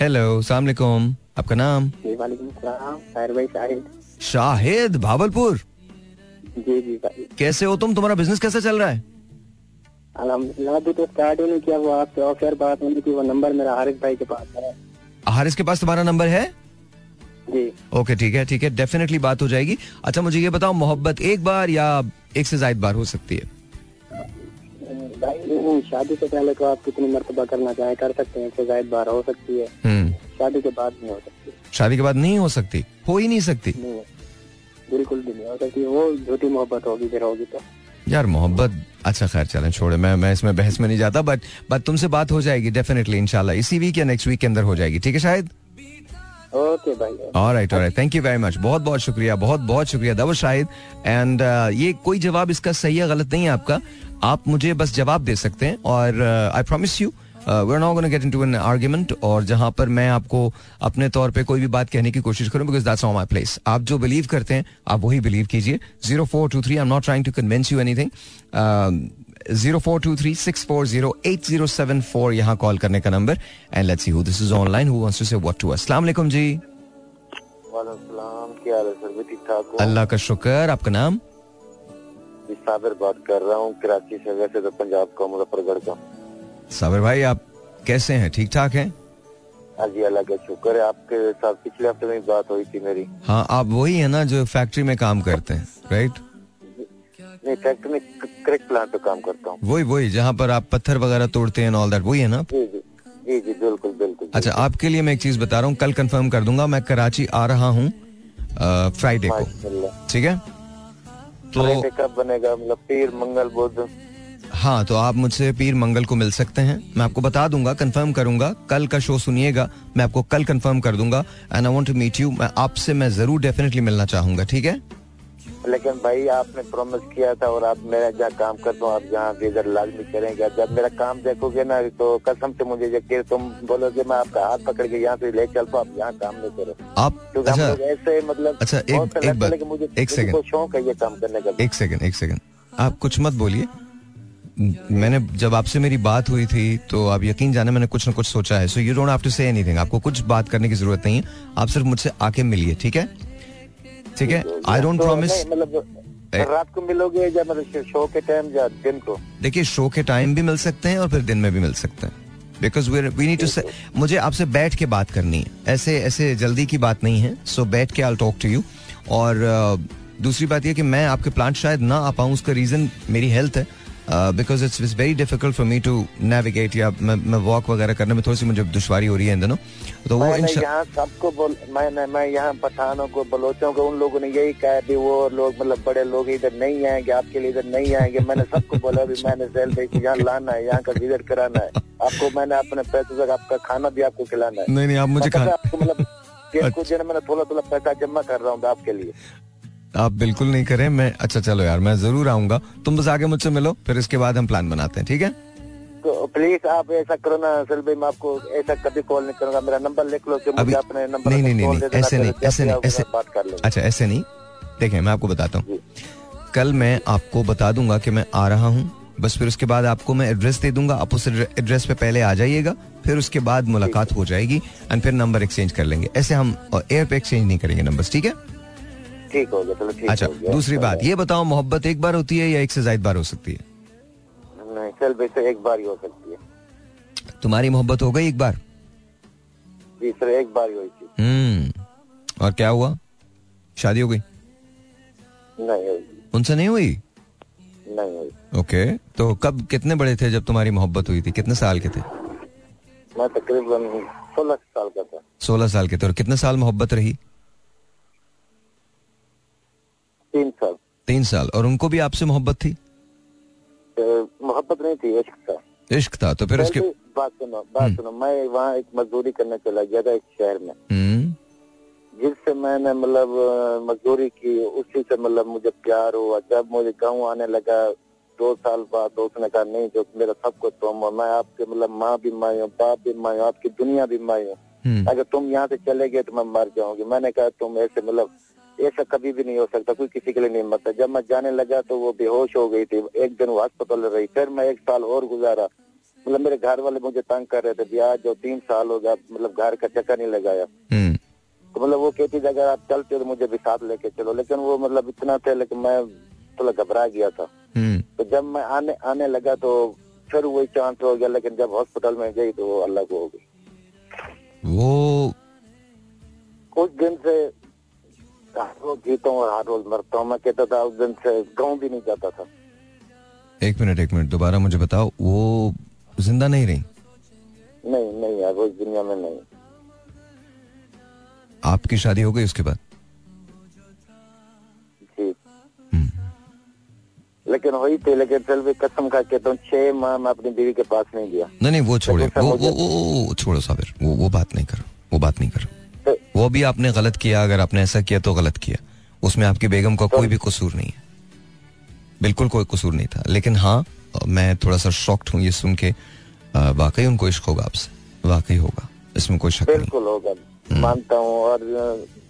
हेलो सलाम अलैकुम आपका नाम? सलाम। शाहिद शाहिद भावलपुर जी जी भाई कैसे हो तुम? तुम्हारा बिज़नेस कैसे चल रहा है? अलहमदिल्ला तो स्टार्ट ही नहीं किया वो आपसे ऑफ़ एयर बात होनी थी वो नंबर मेरा हारिस भाई के पास है। हारिस के पास तुम्हारा नंबर है? ओके ठीक है ठीक है डेफिनेटली बात हो जाएगी। अच्छा मुझे ये बताओ मोहब्बत एक बार या एक से ज़्यादा बार हो सकती है? शादी से पहले तो आप कितनी मरतबा करना चाहें कर सकते हैं जायद बार हो सकती है। हम्म। शादी के बाद नहीं हो सकती। शादी के बाद नहीं हो सकती? हो ही नहीं सकती? नहीं बिल्कुल भी नहीं हो सकती। वो झूठी मोहब्बत होगी फिर होगी तो। यार मोहब्बत अच्छा खैर चलें छोड़े मैं मैं इसमें बहस में नहीं जाता बट बट तुमसे बात हो जाएगी डेफिनेटली इंशाल्लाह इसी वीक या नेक्स्ट वीक के अंदर हो जाएगी ठीक है शायद? ओके भाई थैंक यू वेरी मच बहुत बहुत शुक्रिया, बहुत बहुत शुक्रिया दवर शाहिद. एंड ये कोई जवाब इसका सही है गलत नहीं है आपका. आप मुझे बस जवाब दे सकते हैं और I promise you we not gonna get into an argument और जहाँ पर मैं आपको अपने तौर पे कोई भी बात कहने की कोशिश करूँ because that's on my place आप जो बिलीव करते हैं, आप वही बिलीव कीजिए. Zero four two three I am not trying to convince you anything zero four two three six four zero eight zero seven four यहाँ कॉल करने का number. And let's see who this is online who wants to say what to अस्सलाम वालेकुम जी अल्लाह का शुक्र। आपका नाम? साबिर बात कर रहा हूँ कराची से वैसे तो पंजाब का मुजफ्फरगढ़ का साबिर भाई आप कैसे हैं? ठीक ठाक हैं? हाँ जी अल्लाह का शुक्र है। आपके साथ पिछले हफ़्ते में बात हुई थी मेरी। हाँ आप वही है ना जो फैक्ट्री में काम करते हैं राइट नहीं फैक्ट्री में करेक्ट प्लांट पे काम करता हूँ। वही वही जहाँ पर आप पत्थर वगैरह तोड़ते हैं ऑल दैट वही है ना? जी जी। जी जी बिल्कुल बिल्कुल अच्छा आपके लिए मैं एक चीज़ बता रहा हूँ कल कंफर्म कर दूँगा मैं कराची आ रहा हूँ फ्राइडे को। ठीक है? तो कब बनेगा? मतलब पीर मंगल बुध? हाँ तो आप मुझसे पीर मंगल को मिल सकते हैं। मैं आपको बता दूँगा कंफर्म करूँगा कल का शो सुनिएगा मैं आपको कल कंफर्म कर दूँगा and I want to meet you मैं आपसे मैं ज़रूर डेफिनेटली मिलना चाहूँगा ठीक है? लेकिन भाई आपने प्रॉमिस किया था और आप मेरा जहाँ काम करता हूँ आप जहाँ भी इधर लाजमी करेंगे। जब मेरा काम देखोगे ना तो कसम से मुझे यकीन तुम बोलोगे मैं आपका हाथ पकड़ के यहाँ से ले चलता हूँ आप यहाँ काम नहीं करो। आप क्योंकि अच्छा। लोग ऐसे मतलब अच्छा, एक- एक है, मुझे एक सेकंड। शौक है ये काम करने का एक सेकंड एक सेकंड आप कुछ मत बोलिए। मैंने जब आपसे मेरी बात हुई थी तो आप यकीन जाने मैंने कुछ ना कुछ सोचा है। So you don't have to say anything आपको कुछ बात करने की ज़रूरत नहीं है। आप सिर्फ़ मुझसे आके मिलिए ठीक है? ठीक है? आई डोंट प्रॉमिस रात को मिलोगे या मतलब शो के टाइम या दिन को? देखिए शो के टाइम भी मिल सकते हैं और फिर दिन में भी मिल सकते हैं। बिकॉज़ वी नीड टू मुझे आपसे बैठ के बात करनी है। ऐसे ऐसे जल्दी की बात नहीं है। सो बैठ के आई टॉक टू यू और uh, दूसरी बात यह कि मैं आपके प्लांट शायद ना आ पाऊँ उसका रीजन मेरी हेल्थ है। Because it's it's very difficult for me to navigate या मैं मैं वॉक वगैरह करने में थोड़ी सी मुझे दुश्वारी हो रही है इन दिनों। तो वो यहाँ सबको मैंने मैं यहाँ पठानों को बलोचों को उन लोगों ने यही कहा कि वो लोग मतलब बड़े लोग इधर नहीं आएँगे आपके लिए इधर नहीं आएँगे। मैंने सबको बोला भी मैंने भाई को यहाँ लाना है यहाँ का विज़िट कराना है। आपको मैंने अपने पैसे से आपका खाना भी आपको खिलाना है। नहीं नहीं आप मुझे मतलब कुछ दिन मैंने थोड़ा थोड़ा पैसा जमा कर रहा हूँ आपके लिए। आप बिल्कुल नहीं करें मैं अच्छा चलो यार मैं ज़रूर आऊँगा। तुम बस आगे मुझसे मिलो फिर इसके बाद हम प्लान बनाते हैं ठीक है? तो प्लीज़ आप ऐसा करो ना असल भाई मैं आपको ऐसा कभी कॉल नहीं करूँगा। मेरा नंबर लिख लो कि मुझे अपने नंबर नहीं नहीं नहीं, call नहीं दे देना, ऐसे नहीं जब ऐसे नहीं ऐसे बात कर लेंगे अच्छा ऐसे नहीं। देखें मैं आपको बताता हूँ। कल मैं आपको बता दूँगा कि मैं आ रहा हूँ। बस फिर उसके बाद आपको मैं एड्रेस दे दूँगा। आप उस एड्रेस पे पहले आ जाइएगा फिर उसके बाद मुलाकात हो। जाएगी एंड फिर नंबर एक्सचेंज कर लेंगे। ऐसे हम एयर पे एक्सचेंज नहीं करेंगे नंबर्स ठीक है? ठीक हो गया चलो ठीक अच्छा दूसरी बात ये बताओ मोहब्बत एक बार होती है या एक से ज़्यादा बार हो सकती है? नहीं सर एक बार ही हो सकती है। तुम्हारी मोहब्बत हो गई एक बार? जी सर एक बार ही हुई थी। हम्म और क्या हुआ? शादी हो गई? नहीं उनसे नहीं हुई? नहीं हुई। ओके तो कब कितने बड़े थे जब तुम्हारी मोहब्बत हुई थी? कितने साल के थे? मैं तकरीबन सोलह साल का था। सोलह साल के थे और कितने साल मोहब्बत रही? तीन साल। तीन साल। और उनको भी आपसे मोहब्बत थी? मोहब्बत नहीं थी इश्क था। इश्क था तो फिर उसके बात सुनो बात सुनो मैं वहाँ एक मजदूरी करने चला गया था एक शहर में। हम्म। जिससे मैंने मतलब मजदूरी की उसी से मतलब मुझे प्यार हुआ। जब मुझे गाँव आने लगा दो साल बाद उसने कहा नहीं जो मेरा सब कुछ तुम हो मैं आपके मतलब माँ भी माई हूँ बाप भी माई हूँ आपकी दुनिया भी माई हूँ। हम्म। अगर तुम यहाँ से चले गए तो मैं मर जाऊँगी। मैंने कहा तुम ऐसे मतलब ऐसा कभी भी नहीं हो सकता कोई किसी के लिए नहीं मरता। जब मैं जाने लगा तो वो बेहोश हो गई थी। एक दिन वो अस्पताल रही। फिर मैं एक साल और गुजारा। मतलब मेरे घर वाले मुझे तंग कर रहे थे ब्याह जो तीन साल हो गया मतलब घर का चक्कर नहीं लगाया। हम्म। तो मतलब वो कहती थी अगर आप चलते हो तो मुझे भी साथ लेके चलो। लेकिन वो मतलब इतना थे लेकिन मैं थोड़ा घबरा गया था। हम्म। तो जब मैं आने आने लगा तो फिर वही चांस हो गया लेकिन जब हॉस्पिटल में गई तो वो अलग हो गई। वो कुछ दिन से हर रोज जीता हूँ और हर रोज मरता हूँ मैं कहता था उस दिन से गाँव भी नहीं जाता था। एक मिनट एक मिनट दोबारा मुझे बताओ वो ज़िंदा नहीं रही? नहीं नहीं यार वो इस दुनिया में नहीं। आपकी शादी हो गई उसके बाद? जी। हम्म, लेकिन वही थे लेकिन फिर भी कसम खा कहता हूँ छह माह मैं अपनी बीवी के पास नहीं गया। नहीं नहीं वो छोड़े वो वो, वो, वो, वो छोड़ो साबिर वो वो बात नहीं करो वो बात नहीं करो। तो वो भी आपने गलत किया अगर आपने ऐसा किया तो गलत किया। उसमें आपकी बेगम का कोई भी कसूर नहीं है। बिल्कुल कोई कसूर नहीं था। लेकिन हाँ मैं थोड़ा सा शॉक्ड हूँ ये सुन के। वाकई उनको इश्क होगा आपसे। वाकई होगा। इसमें कोई शक नहीं। बिल्कुल होगा। मानता हूँ। और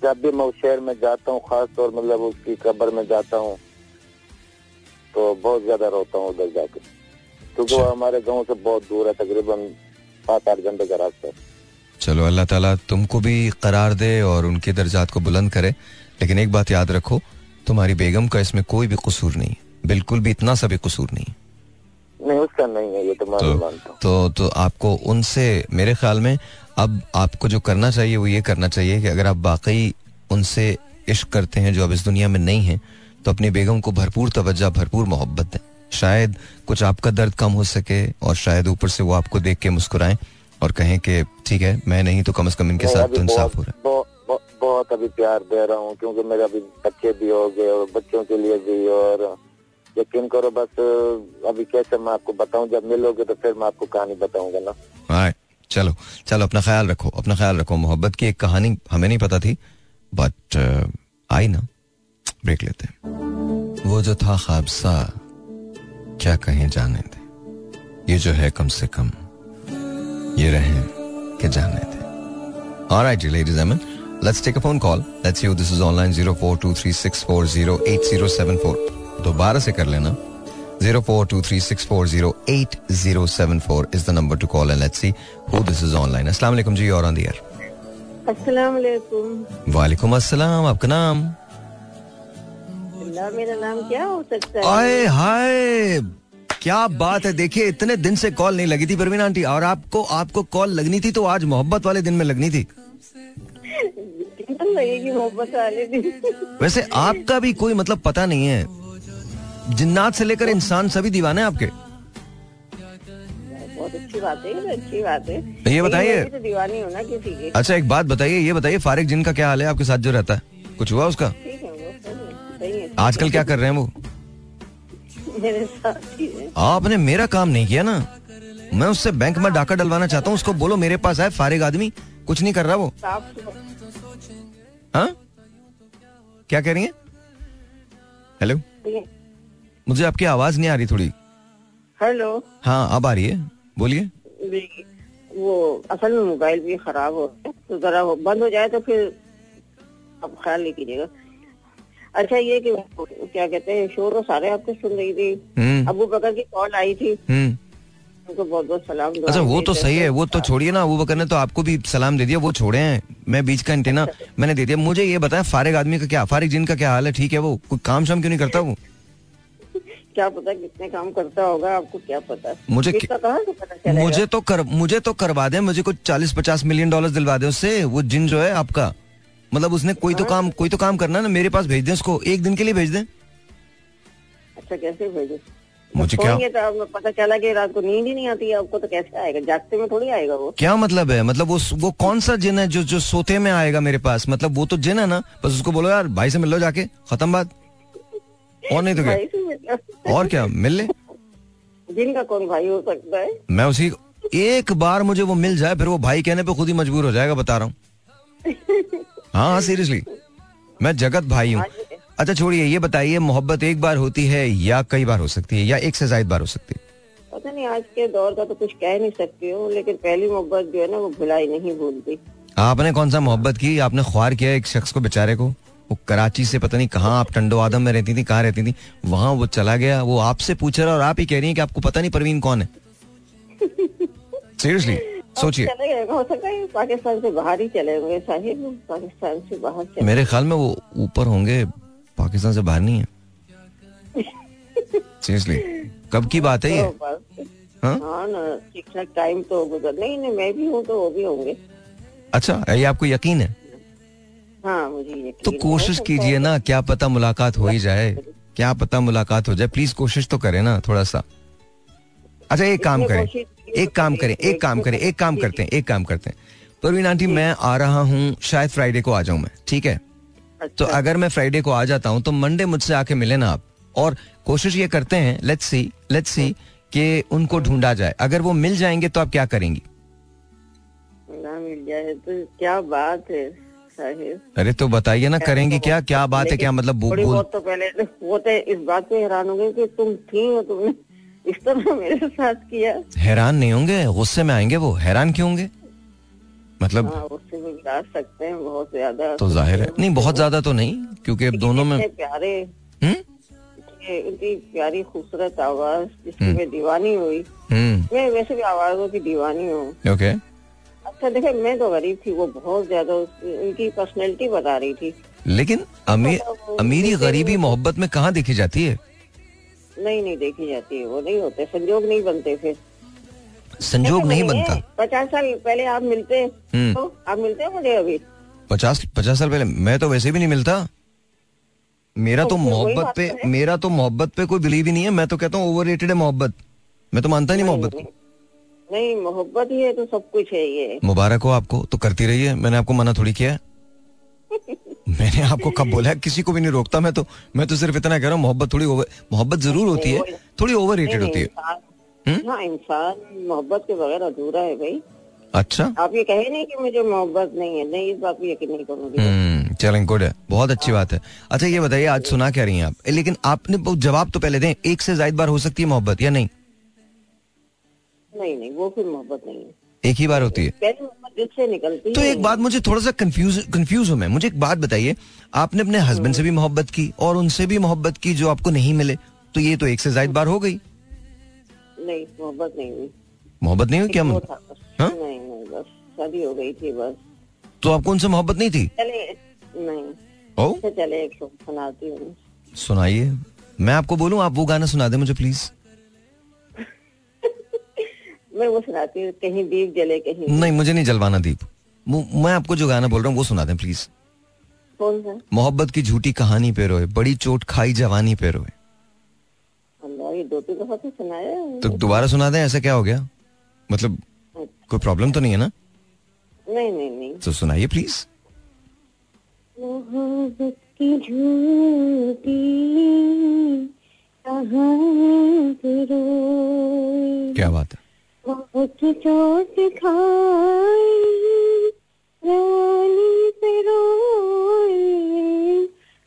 जब भी मैं उस शहर में जाता हूँ खास तौर मतलब उसकी कब्र में जाता हूँ तो बहुत ज़्यादा रोता हूँ उधर जाकर क्योंकि वो अच्छा। हमारे गाँव से बहुत दूर है तकरीबन सात आठ घंटे का रास्ता चलो अल्लाह ताला तुमको भी करार दे और उनके दर्जात को बुलंद करे। लेकिन एक बात याद रखो तुम्हारी बेगम का इसमें कोई भी कसूर नहीं बिल्कुल भी इतना सा भी कसूर नहीं। नहीं उसका नहीं है ये तो तो तो तो आपको उनसे मेरे ख्याल में अब आपको जो करना चाहिए वो ये करना चाहिए कि अगर आप वाकई उनसे इश्क करते हैं जो अब इस दुनिया में नहीं है तो अपनी बेगम को भरपूर तवज्जो भरपूर मोहब्बत दें। शायद कुछ आपका दर्द कम हो सके और शायद ऊपर से वो आपको देख के मुस्कुराएँ। और कहें कि ठीक है मैं नहीं तो कम से कम इनके साथ तो इंसाफ हो रहा है। बहुत, अभी प्यार दे रहा हूँ क्योंकि मेरे अभी बच्चे भी हो गए और बच्चों के लिए भी और यकीन करो बस अभी कैसे मैं आपको बताऊँ जब मिलोगे तो फिर मैं आपको कहानी बताऊँगा ना। Alright, चलो चलो अपना ख्याल रखो अपना ख्याल रखो। मोहब्बत की एक कहानी हमें नहीं पता थी बट आई ना। ब्रेक लेते हैं। वो जो था ख्वाब सा क्या कहें जाने दे। ये जो है कम से कम ये रहे कि जाने दे Alright, ji ladies and gentlemen, let's take a phone call. Let's see who this is online 0423640874. दोबारा से कर लेना 0423640874 is the number to call and let's see who this is online. Assalamu alaikum जी और on the air. अस्सलाम वालेकुम वालेकुम अस्सलाम आपका नाम मेरा नाम क्या हो सकता है आए हाय क्या बात है? देखिए इतने दिन से कॉल नहीं लगी थी परवीन आंटी और आपको आपको कॉल लगनी थी तो आज मोहब्बत वाले दिन में लगनी थी। मोहब्बत वाले दिन वैसे आपका भी कोई मतलब पता नहीं है। जिन्नात से लेकर इंसान सभी दीवाने आपके। बहुत अच्छी बात है ये अच्छी बात है। ये बताइए। तो दीवानी किसी की। अच्छा एक बात बताइए ये बताइए फारिक जिन का क्या हाल है आपके साथ जो रहता है? कुछ हुआ उसका? आजकल क्या कर रहे हैं वो? मेरे साथ ही है। आपने मेरा काम नहीं किया ना? मैं उससे बैंक में डाका डलवाना चाहता हूँ उसको बोलो मेरे पास है फारिग आदमी। कुछ नहीं कर रहा वो। हाँ? क्या कह रही हैं? हेलो। मुझे आपकी आवाज़ नहीं आ रही थोड़ी। हेलो हाँ अब आ रही है। बोलिए। वो असल में मोबाइल भी खराब हो तो जरा बंद हो जाए तो फिर आप ख्याल नहीं कीजिएगा। अच्छा ये कि क्या कहते हैं शोर और सारे आपको सुन रही थी। हम्म। अबू बकर की कॉल आई थी। हम्म। उनको बहुत बहुत सलाम अच्छा वो तो सही है वो तो छोड़िए ना अबू बकर ने तो आपको भी सलाम दे दिया वो छोड़े हैं। मैं बीच का एंटेना मैंने दे दिया। मुझे ये बताया फारिग आदमी का क्या फारिग जिन का क्या हाल है? ठीक है वो? कोई काम शाम क्यों नहीं करता वो? क्या पता कितने काम करता होगा आपको क्या पता। मुझे से पता मुझे तो कर मुझे तो करवा दे मुझे कुछ चालीस पचास मिलियन डॉलर दिलवा दे उससे वो जिन जो है आपका। मतलब उसने कोई तो काम कोई तो काम करना है ना मेरे पास भेज दे उसको एक दिन के लिए भेज दे? अच्छा कैसे भेजे? मुझे क्या तो पता चला कि रात को नींद ही नहीं आती है आपको तो कैसे आएगा? जागते में थोड़ी आएगा वो। क्या मतलब है? मतलब वो वो कौन सा जिन है जो जो सोते में आएगा मेरे पास? मतलब वो तो जिन है ना बस उसको बोलो यार भाई से मिल लो जाके खत्म बात। और नहीं तो क्या? और क्या? मिल ले। जिन का कौन भाई हो सकता है? मैं उसी एक बार मुझे वो मिल जाए फिर वो भाई कहने पे खुद ही मजबूर हो जाएगा बता रहा हूँ। हाँ हाँ सीरियसली मैं जगत भाई हूँ। अच्छा छोड़िए ये बताइए मोहब्बत एक बार होती है या कई बार हो सकती है या एक से ज़्यादा बार हो सकती है? पता नहीं आज के दौर का तो कुछ कह नहीं सकती हूँ लेकिन पहली मोहब्बत जो है ना वो भुलाई नहीं भूलती। आपने कौन सा मोहब्बत की? आपने ख्वार किया एक शख्स को बेचारे को? वो कराची से पता नहीं कहाँ आप टंडो आदम में रहती थी कहाँ रहती थी? वहाँ वो चला गया वो आपसे पूछ रहा है और आप ही कह रही है कि आपको पता नहीं परवीन कौन है। सीरियसली सोचिए। चले गए। हो सकता है पाकिस्तान से बाहर ही चले गए साहिब पाकिस्तान से बाहर चले। मेरे ख्याल में वो ऊपर होंगे पाकिस्तान से बाहर नहीं है। सीरियसली कब की बात है ये? तो हाँ? हाँ? ना ठीक ठाक टाइम तो गुजर नहीं नहीं मैं भी हूँ तो वो भी होंगे। अच्छा ये आपको यकीन है? हाँ मुझे यकीन तो कोशिश कीजिए ना क्या पता मुलाकात हो ही जाए। क्या पता मुलाकात हो जाए। प्लीज़ कोशिश तो करें ना थोड़ा सा। अच्छा एक काम करें। एक काम करें, एक काम करें एक काम करते हैं एक काम करते हैं। परवीन आंटी मैं आ रहा हूँ शायद फ्राइडे को आ जाऊँ मैं ठीक है? तो अच्छा। अगर मैं फ्राइडे को आ जाता हूँ तो मंडे मुझसे आके मिले ना आप। और कोशिश ये करते हैं लेट्स सी लेट्स सी कि उनको ढूंढा जाए। अगर वो मिल जाएँगे तो आप क्या करेंगी? ना मिल जाए तो क्या बात है अरे तो बताइए ना करेंगी क्या? क्या बात है क्या मतलब बोल तो पहले तो वो तो इस बात पे हैरान हो गए कि तुम थी हो तुमने। इस तरह मेरे साथ किया। हैरान नहीं होंगे? गुस्से में आएँगे वो? हैरान क्यों होंगे? मतलब हाँ उससे भी बिगाड़ सकते हैं बहुत ज़्यादा। तो ज़ाहिर है। नहीं बहुत ज़्यादा तो नहीं क्योंकि दोनों में प्यारे हम्म? इतनी प्यारी खूबसूरत आवाज़ जिसकी मैं दीवानी हुई। हम्म। मैं वैसे भी आवाजों की दीवानी हूँ। ओके। अच्छा देखे मैं तो गरीब थी वो बहुत ज़्यादा उनकी पर्सनैलिटी बता रही थी। लेकिन अमीर अमीरी गरीबी मोहब्बत में कहाँ देखी जाती है? नहीं नहीं देखी जाती है वो नहीं होते संजोग नहीं बनते फिर। संजोग नहीं बनता? पचास साल पहले आप मिलते हम्म। तो आप मिलते हैं मुझे अभी? पचास पचास साल पहले मैं तो वैसे भी नहीं मिलता। मेरा तो तो मोहब्बत पे मेरा तो मोहब्बत पे कोई बिलीव ही नहीं है मैं तो कहता हूँ ओवर है मोहब्बत। मैं तो मानता ही नहीं मोहब्बत को। नहीं मोहब्बत ही है तो सब कुछ है ये। मुबारक हो आपको तो करती रहिए मैंने आपको मना थोड़ी किया है। मैंने आपको कब बोला है? किसी को भी नहीं रोकता मैं तो मैं तो सिर्फ़ इतना कह रहा हूँ मोहब्बत थोड़ी मोहब्बत ज़रूर होती है थोड़ी ओवर रेटेड होती है। इंसान हाँ इंसान मोहब्बत के बगैर अधूरा है भाई। अच्छा। आप ये कहे नहीं कि मुझे मोहब्बत नहीं है नहीं इस बात पे यकीन नहीं करूँगी। हम्म चलें गुड है। बहुत अच्छी बात है। अच्छा ये बताइए आज सुना क्या रही हैं आप? लेकिन आपने जवाब तो पहले दें एक से ज़्यादा बार हो सकती है मोहब्बत या नहीं? नहीं नहीं वो फिर मोहब्बत नहीं है। एक ही बार होती है। से निकलती तो एक बात मुझे थोड़ा सा कंफ्यूज कंफ्यूज हूँ मैं। मुझे एक बात बताइए। आपने अपने हस्बैंड से भी मोहब्बत की और उनसे भी मोहब्बत की जो आपको नहीं मिले? तो ये तो एक से ज़्यादा बार हो गई। नहीं मोहब्बत नहीं हुई। मोहब्बत नहीं हुई? क्या मतलब? हाँ? नहीं नहीं बस शादी हो गई थी बस। तो आपको उनसे मोहब्बत नहीं थी? नहीं। ओ? चले एक सौ सुनाती हूँ। सुनाइए। मैं आपको बोलूँ आप वो गाना सुना दे मुझे प्लीज़ मैं वो सुनाती हूँ कहीं दीप जले कहीं नहीं मुझे नहीं जलवाना दीप। मैं आपको जो गाना बोल रहा हूँ वो सुना दें प्लीज़ कौन सा? मोहब्बत की झूठी कहानी पे रोए बड़ी चोट खाई जवानी पे रोए। दो तो है। तो दोबारा सुना दें ऐसा क्या हो गया? मतलब कोई प्रॉब्लम तो नहीं है ना? नहीं नहीं नहीं। तो सुनाइए प्लीज़ मोहब्बत की झूठी क्या बात है? बहुत चोट खाई जवानी पे रोए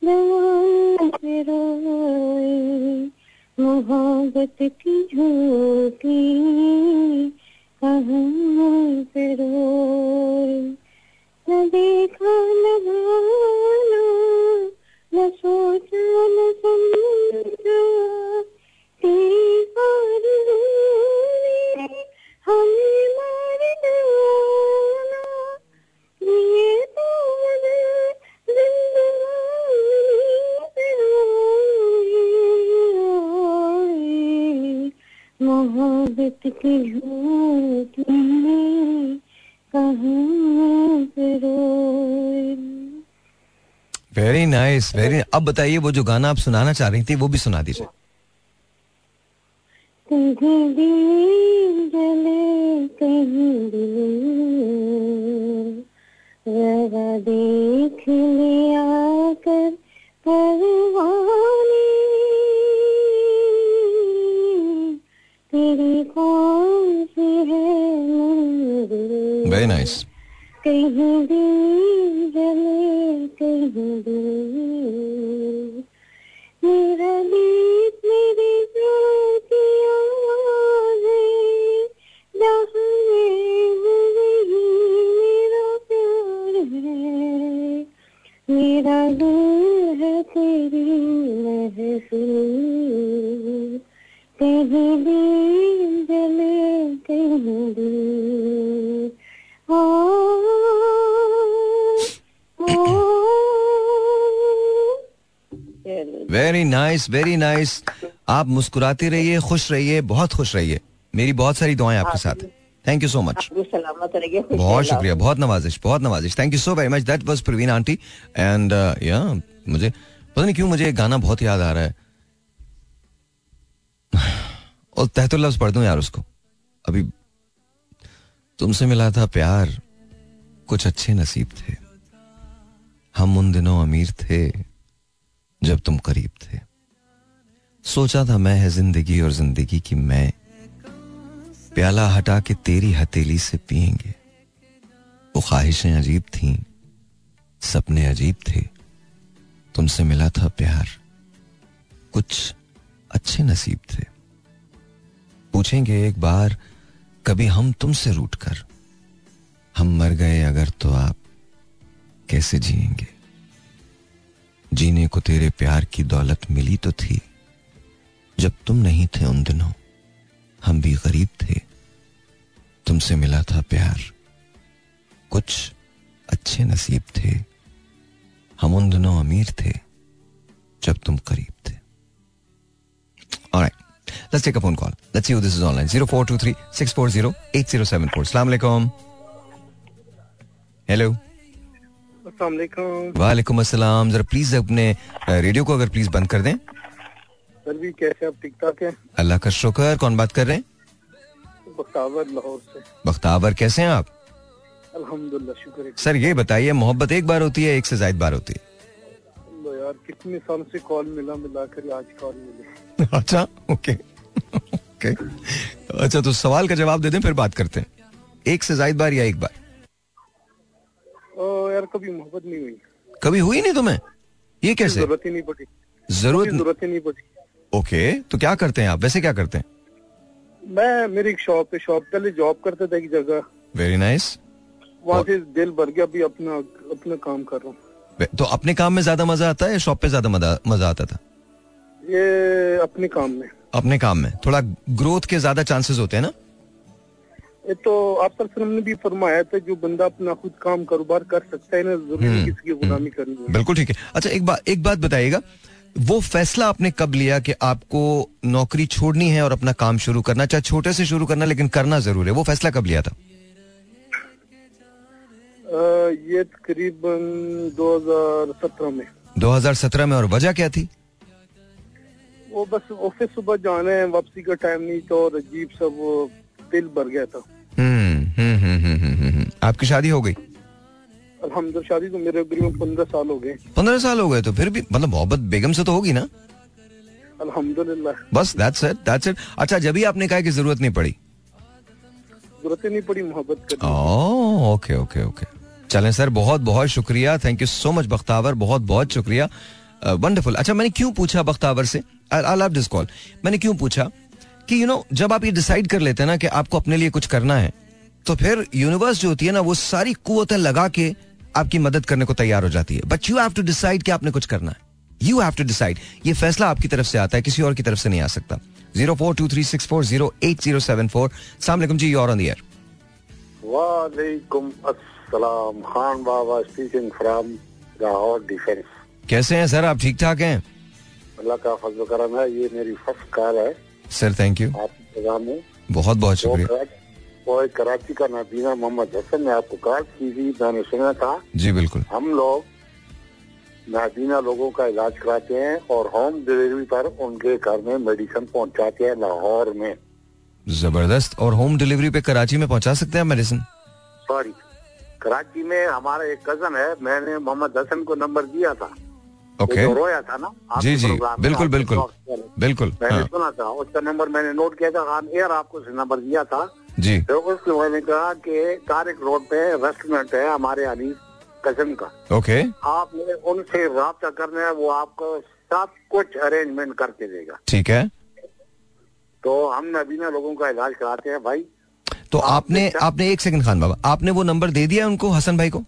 जवानी पे रोए, मोहब्बत की झूठी कहानी पे रोए। न देखा, न जाना, न सोचा, न समझा तेरी मोहब्बत की झूठी कहाँ पे रोए? वेरी नाइस वेरी अब बताइए वो जो गाना आप सुनाना चाह रही थी वो भी सुना दीजिए। कहीं दिल जले कहीं दिल जरा देख लिया कर वेरी नाइस कहीं जले, कहीं मेरा गीत मेरी मेरा दिल है तेरी कहीं जले, कहीं दिल नाइस वेरी नाइस आप मुस्कुराते रहिए खुश रहिए बहुत खुश रहिए। मेरी बहुत सारी दुआएँ आपके साथ। थैंक यू सो मच बहुत शुक्रिया बहुत नवाजिश बहुत नवाजिश। Thank you so very much that was Praveen aunty and या मुझे पता नहीं क्यों मुझे एक गाना बहुत याद आ रहा है। और तहतुल लफ्ज पढ़ दूँ यार उसको। अभी तुमसे मिला था प्यार। कुछ अच्छे नसीब थे। हम उन दिनों अमीर थे। जब तुम करीब थे। सोचा था मैं है ज़िंदगी और ज़िंदगी की मैं। प्याला हटा के तेरी हथेली से पिएँगे वो ख्वाहिशें अजीब थीं, सपने अजीब थे। तुमसे मिला था प्यार। कुछ अच्छे नसीब थे। पूछेंगे एक बार, कभी हम तुमसे रूट कर? हम मर गए अगर तो आप कैसे जिएँगे? जीने को तेरे प्यार की दौलत मिली तो थी जब तुम नहीं थे उन दिनों, हम भी गरीब थे तुमसे मिला था प्यार कुछ अच्छे नसीब थे हम उन दिनों अमीर थे, जब तुम करीब थे Alright. Let's take a phone call. Let's see who this is online. 0423 640 8074. Assalamu alaikum. Hello. वालेकुम। अस्सलाम। जरा प्लीज़ अपने रेडियो को अगर प्लीज़ बंद कर दें। सर भी कैसे आप ठीक ठाक हैं? अल्लाह का शुक्र। कौन बात कर रहे हैं? बख्तावर लाहौर से। बख्तावर कैसे हैं आप? अल्हम्दुलिल्लाह शुक्र सर ये बताइए मोहब्बत एक बार होती है एक से ज़्यादा बार होती है। यार कितने साल से कॉल मिला मिला कर आज कॉल मिले। अच्छा ओके ओके अच्छा तो सवाल का जवाब दे दें फिर बात करते हैं। एक से ज़्यादा बार या एक बार? यार कभी मोहब्बत नहीं हुई। कभी हुई नहीं तुम्हें? ये कैसे? ज़रूरत ही नहीं पड़ी। ज़रूरत ज़रूरत ही नहीं पड़ी। ओके तो क्या करते हैं आप? वैसे क्या करते हैं? मैं मेरी एक शॉप है शॉप पहले जॉब करता था एक जगह। वेरी नाइस वहाँ से दिल भर गया अभी अपना अपना काम कर रहा हूँ। तो अपने काम में ज़्यादा मज़ा आता है या शॉप पे ज़्यादा मज़ा मज़ा आता था? ये अपने काम में। अपने काम में। थोड़ा ग्रोथ के ज़्यादा चांसेस होते हैं ना? ये तो आप सर ने भी फरमाया था जो बंदा अपना खुद काम कारोबार कर सकता है ना ज़रूरी किसी की गुलामी करनी है। बिल्कुल ठीक है। अच्छा एक बात एक बात बताइएगा। वो फैसला आपने कब लिया कि आपको नौकरी छोड़नी है और अपना काम शुरू करना चाहे छोटे से शुरू करना लेकिन करना ज़रूर है। वो फैसला कब लिया था? ये तकरीबन 2017 में। 2017 में और वजह क्या थी? वो बस ऑफ़िस सुबह जाना है वापसी का टाइम नहीं था और अजीब सा वो दिल भर गया था। हम्म हम्म हम्म। आपकी शादी हो गई? अल्हम्दुलिल्लाह शादी तो मेरे पंद्रह साल हो गए। पंद्रह साल हो गए तो फिर भी मतलब मोहब्बत बेगम से तो होगी ना? अल्हम्दुलिल्लाह। बस दैट्स इट दैट्स इट अच्छा जब भी आपने कहा कि ज़रूरत नहीं पड़ी? ज़रूरत नहीं पड़ी मोहब्बत ओके ओके ओके चलें सर बहुत बहुत शुक्रिया। Thank you so much Bakhtawar. बहुत बहुत शुक्रिया। वंडरफुल अच्छा मैंने क्यों पूछा बख्तावर से? आई लव दिस कॉल मैंने क्यों पूछा? कि यू you नो know, जब आप ये डिसाइड कर लेते हैं ना कि आपको अपने लिए कुछ करना है तो फिर यूनिवर्स जो होती है ना वो सारी कुतें लगा के आपकी मदद करने को तैयार हो जाती है। But you have to decide कि आपने कुछ करना है। यू हैव टू डिसाइड ये फैसला आपकी तरफ़ से आता है किसी और की तरफ़ से नहीं आ सकता। Zero four two three six four zero eight zero seven four. सलाम जी यूर ऑन द एयर वालेकुम अस्सलाम Khan Baba speaking from Lahore Defence. कैसे हैं सर आप ठीक ठाक हैं? अल्लाह का फजल करम है ये मेरी फ़र्स्ट कार है। सर थैंक यू बहुत बहुत शुक्रिया। कराची- कराची का नबीना मोहम्मद हसन ने आपको कॉल की थी मैंने सुना था। जी बिल्कुल। हम लोग नाबीना लोगों का इलाज कराते हैं और होम डिलीवरी पर उनके घर में मेडिसिन पहुंचाते हैं लाहौर में। ज़बरदस्त। और होम डिलीवरी पे कराची में पहुँचा सकते हैं मेडिसिन सॉरी कराची में हमारा एक कज़न है मैंने मोहम्मद हसन को नंबर दिया था। ओके जो रोया था ना जी जी. बिल्कुल बिल्कुल. बिल्कुल मैंने हाँ, सुना था उसका नंबर मैंने नोट किया था खान एयर आपको नंबर दिया था। जी. तो उसने मैंने कहा कि तारिक रोड पे रेस्टोरेंट है हमारे अली कज़न का। ओके आपने उनसे रब्ता करना है वो आपको सब कुछ अरेंजमेंट करके देगा। ठीक है. तो हम नबीना लोगों का इलाज कराते हैं भाई। तो आपने आपने एक सेकंड खान बाबा आपने वो नंबर दे दिया उनको हसन भाई को?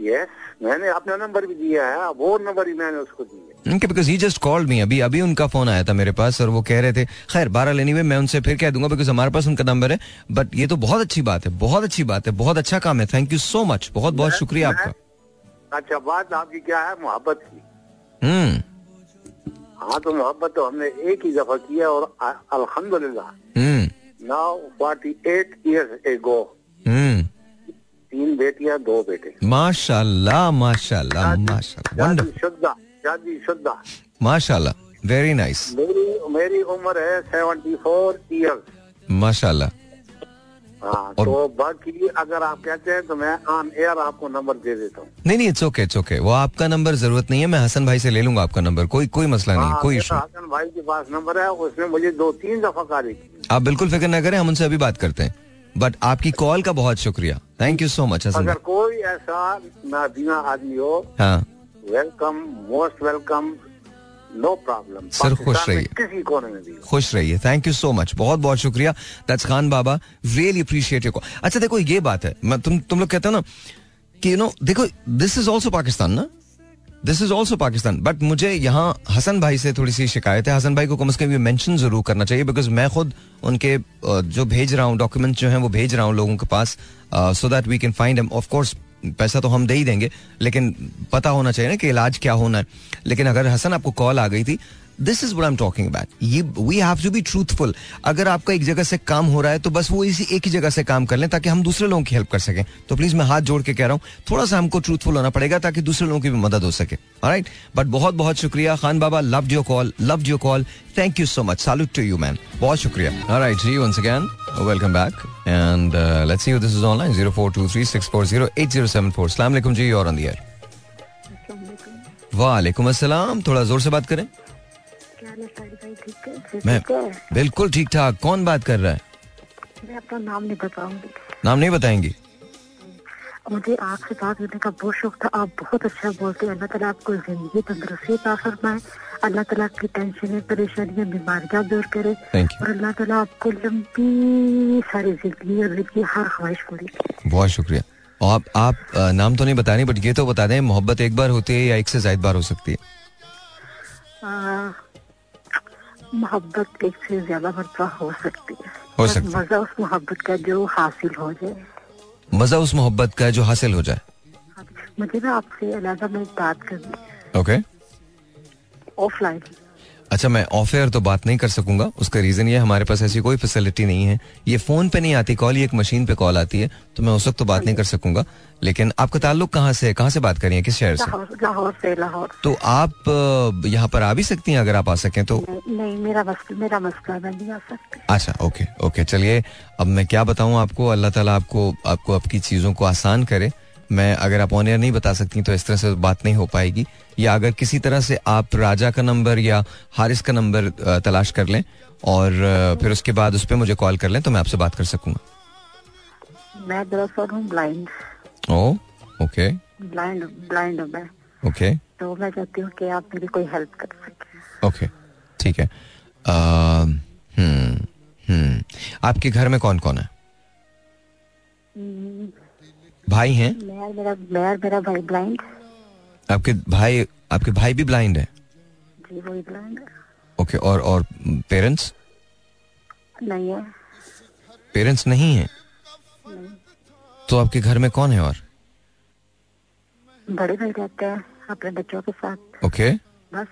यस मैंने अपना नंबर भी दिया है वो नंबर ही मैंने उसको दिया because he just called me अभी अभी उनका फ़ोन आया था मेरे पास और वो कह रहे थे खैर बारह लेनी हुई मैं उनसे फिर कह दूँगा बिकॉज़ हमारे पास उनका नंबर है। बट ये तो बहुत अच्छी बात है बहुत अच्छी बात है बहुत अच्छा काम है। थैंक यू सो मच बहुत बहुत शुक्रिया आपका। अच्छा बात आपकी क्या है? मोहब्बत की। हम्म हाँ तो मोहब्बत तो हमने एक ही दफ़ा किया और अल्हम्दुलिल्लाह। Now forty eight years ago हम्म तीन बेटियाँ दो बेटे। माशाल्लाह माशाल्लाह माशाल्लाह शादी वंडर शुदा शादी शुदा माशाल्लाह वेरी नाइस मेरी मेरी उम्र है सेवेंटी फोर ईयर्स माशाल्लाह। हाँ और- तो बाकी अगर आप कहते हैं तो मैं ऑन एयर आपको नंबर दे देता हूँ। नहीं नहीं इट्स ओके इट्स ओके वो आपका नंबर ज़रूरत नहीं है मैं हसन भाई से ले लूँगा आपका नंबर कोई कोई मसला नहीं हाँ, कोई इशू हसन भाई के पास नंबर है उसने मुझे दो तीन दफ़ा कॉल की आप बिल्कुल फ़िक्र ना करें हम उनसे अभी बात करते हैं। बट आपकी कॉल का बहुत शुक्रिया। थैंक यू सो मच अगर कोई ऐसा नाबीना आदमी हो हाँ। Welcome most welcome no problem sir, खुश रहिए। किसी कोने में भी खुश रहिए। थैंक यू सो मच बहुत बहुत शुक्रिया that's Khan Baba really appreciate your अच्छा देखो ये बात है। मैं तुम तुम लोग कहते हो ना कि यू नो देखो दिस इज़ ऑल्सो पाकिस्तान ना? This is also Pakistan but मुझे यहाँ हसन भाई से थोड़ी सी शिकायत है। हसन भाई को कम अज कम ये मैंशन ज़रूर करना चाहिए बिकॉज़ मैं खुद उनके जो भेज रहा हूँ डॉक्यूमेंट जो है, वो भेज रहा हूँ लोगों के पास so that we can find of course पैसा तो हम दे ही देंगे, लेकिन पता होना चाहिए ना कि इलाज क्या होना है। लेकिन अगर हसन आपको कॉल आ गई थी this is what I'm talking about. ये we have to be truthful अगर आपका एक जगह से काम हो रहा है तो बस वो इसी एक ही जगह से काम कर लें ताकि हम दूसरे लोगों की हेल्प कर सकें। तो प्लीज़ मैं हाथ जोड़ के कह रहा हूँ थोड़ा सा हमको ट्रूथफुल होना पड़ेगा ताकि दूसरे लोगों की भी मदद हो सके। राइट बट बहुत बहुत शुक्रिया। Khan Baba love your call love your call thank you so much salute to you man बहुत शुक्रिया। Right ji once again welcome back and let's see this is online 04236408074 अस्सलाम वालेकुम जी और ऑन द एयर वालेकुम अस्सलाम थोड़ा ज़ोर से बात करें मैं बिल्कुल ठीक ठाक कौन बात कर रहा है? मैं अपना नाम नहीं बताऊँगी। नाम नहीं बताएँगी? मुझे आपसे बात करने का बहुत शौक था। आप बहुत अच्छा बोलते हैं। अल्लाह ताला आपको ज़िंदगी तंदुरुस्ती अता फरमाए। अल्लाह ताला आपकी टेंशन परेशानियाँ बीमारियाँ दूर करे। और अल्लाह ताला आपको लंबी सारी ज़िंदगी और ज़िंदगी हर ख्वाहिश पूरी बहुत शुक्रिया। और आप आप नाम तो नहीं बता रही बट ये तो बता दें मोहब्बत एक बार होती है या एक से ज़्यादा बार हो सकती है? मोहब्बत एक से ज़्यादा मरतबा हो सकती है। हो सकती। मज़ा उस मोहब्बत का जो हासिल हो जाए। मज़ा उस मोहब्बत का जो हासिल हो जाए। मुझे ना आपसे अलग में बात करनी ओके ऑफलाइन। अच्छा मैं ऑफ़ एयर तो बात नहीं कर सकूँगा। उसका रीजन ये हमारे पास ऐसी कोई फैसिलिटी नहीं है। ये फ़ोन पे नहीं आती कॉल ये एक मशीन पे कॉल आती है तो मैं उस वक्त तो बात नहीं कर सकूँगा। लेकिन आपका ताल्लुक कहाँ से है? कहाँ से बात कर रही किस शहर से? लाहौर से लाहौर। तो आप यहाँ पर आ भी सकती हैं अगर आप आ सकें तो? नहीं, नहीं मेरा मसला मेरा मसला मैं नहीं आ सकती। अच्छा ओके ओके चलिए। अब मैं क्या बताऊँ आपको? अल्लाह ताला आपको आपको आपकी चीज़ों को आसान करे। मैं अगर आप ऑनियर नहीं बता सकती तो इस तरह से बात नहीं हो पाएगी। या अगर किसी तरह से आप राजा का नंबर या हारिस का नंबर तलाश कर लें और फिर उसके बाद उस पर मुझे कॉल कर लें तो मैं आपसे बात कर सकूँगा। मैं दरअसल हूँ blind oh okay. Blind blind हूँ मैं। ओके। तो मैं चाहती हूँ कि आप मेरी कोई हेल्प कर सके। ओके ठीक है। हम्म हम्म। आपके घर में कौन कौन है? हम्म, भाई हैं? मैं मेरा मैं मेरा भाई ब्लाइंड आपके भाई आपके भाई भी ब्लाइंड है? जी ब्लाइंड ओके और और पेरेंट्स नहीं है। पेरेंट्स नहीं है? नहीं। तो आपके घर में कौन है और? बड़े भाई रहते हैं अपने बच्चों के साथ। ओके बस।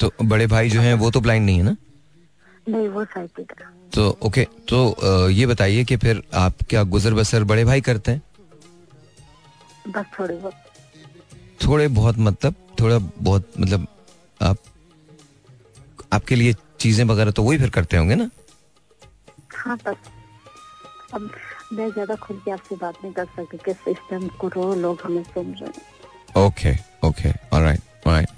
तो बड़े भाई जो हैं वो तो ब्लाइंड नहीं है ना? नहीं वो साइकिल तो ओके तो ये बताइए कि फिर आप क्या गुजर बसर बड़े भाई करते हैं? बस थोड़ी बहुत। थोड़े बहुत मतलब थोड़ा बहुत मतलब आप आपके लिए चीज़ें वगैरह तो वही फिर करते होंगे ना? हाँ बस। अब मैं ज़्यादा खुल के आपसे बात नहीं कर सकती कि सिस्टम को रो लोग हमें सुन रहे हैं। ओके ओके ऑलराइट ऑलराइट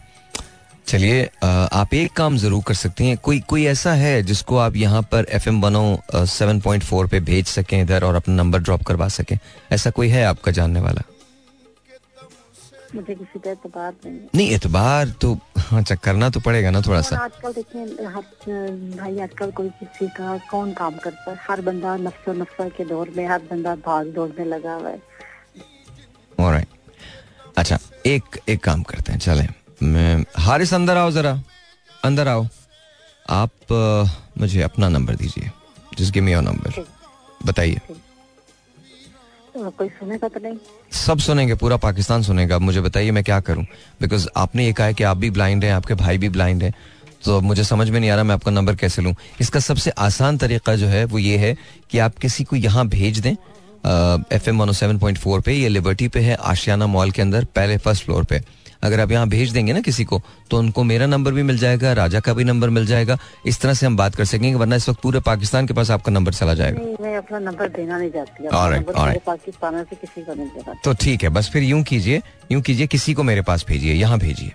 चलिए आप एक काम ज़रूर कर सकती हैं। कोई कोई ऐसा है जिसको आप यहाँ पर एफ़ एम बनो सेवन पॉइंट फोर पे भेज सकें इधर और अपना नंबर ड्रॉप करवा सकें? ऐसा कोई है आपका जानने वाला? मुझे किसी पे एतबार नहीं नहीं एतबार तो हाँ चेक करना तो पड़ेगा ना थोड़ा सा। आजकल देखिए हर भाई आजकल कोई किसी का कौन काम करता है? हर बंदा नफ्सो नफ्सा के दौर में हर बंदा भाग दौड़ में लगा हुआ है। ऑलराइट अच्छा एक एक काम करते हैं चलें। मैं हारिस अंदर आओ जरा। अंदर आओ। आप अ, मुझे अपना नंबर दीजिए। जिस गिव मी योर नंबर बताइए। तो नहीं। सब सुनेंगे, पूरा पाकिस्तान सुनेगा। मुझे बताइए मैं क्या करूँ? बिकॉज़ आपने ये कहा है कि आप भी ब्लाइंड हैं, आपके भाई भी ब्लाइंड हैं। तो मुझे समझ में नहीं आ रहा मैं आपका नंबर कैसे लूँ। इसका सबसे आसान तरीका जो है, वो ये है कि आप किसी को यहाँ भेज दें। F M one seven point four पे, ये लिबर्टी पे है, आशियाना मॉल के अंदर, पहले फ़र्स्ट फ्लोर पे। अगर आप यहाँ भेज देंगे ना किसी को तो उनको मेरा नंबर भी मिल जाएगा राजा का भी नंबर मिल जाएगा। इस तरह से हम बात कर सकेंगे वरना इस वक्त पूरे पाकिस्तान के पास आपका नंबर चला जाएगा। मैं अपना नंबर देना नहीं चाहती। right, right. तो ठीक है बस फिर यूँ कीजिए यूँ कीजिए किसी को मेरे पास भेजिए यहाँ भेजिए।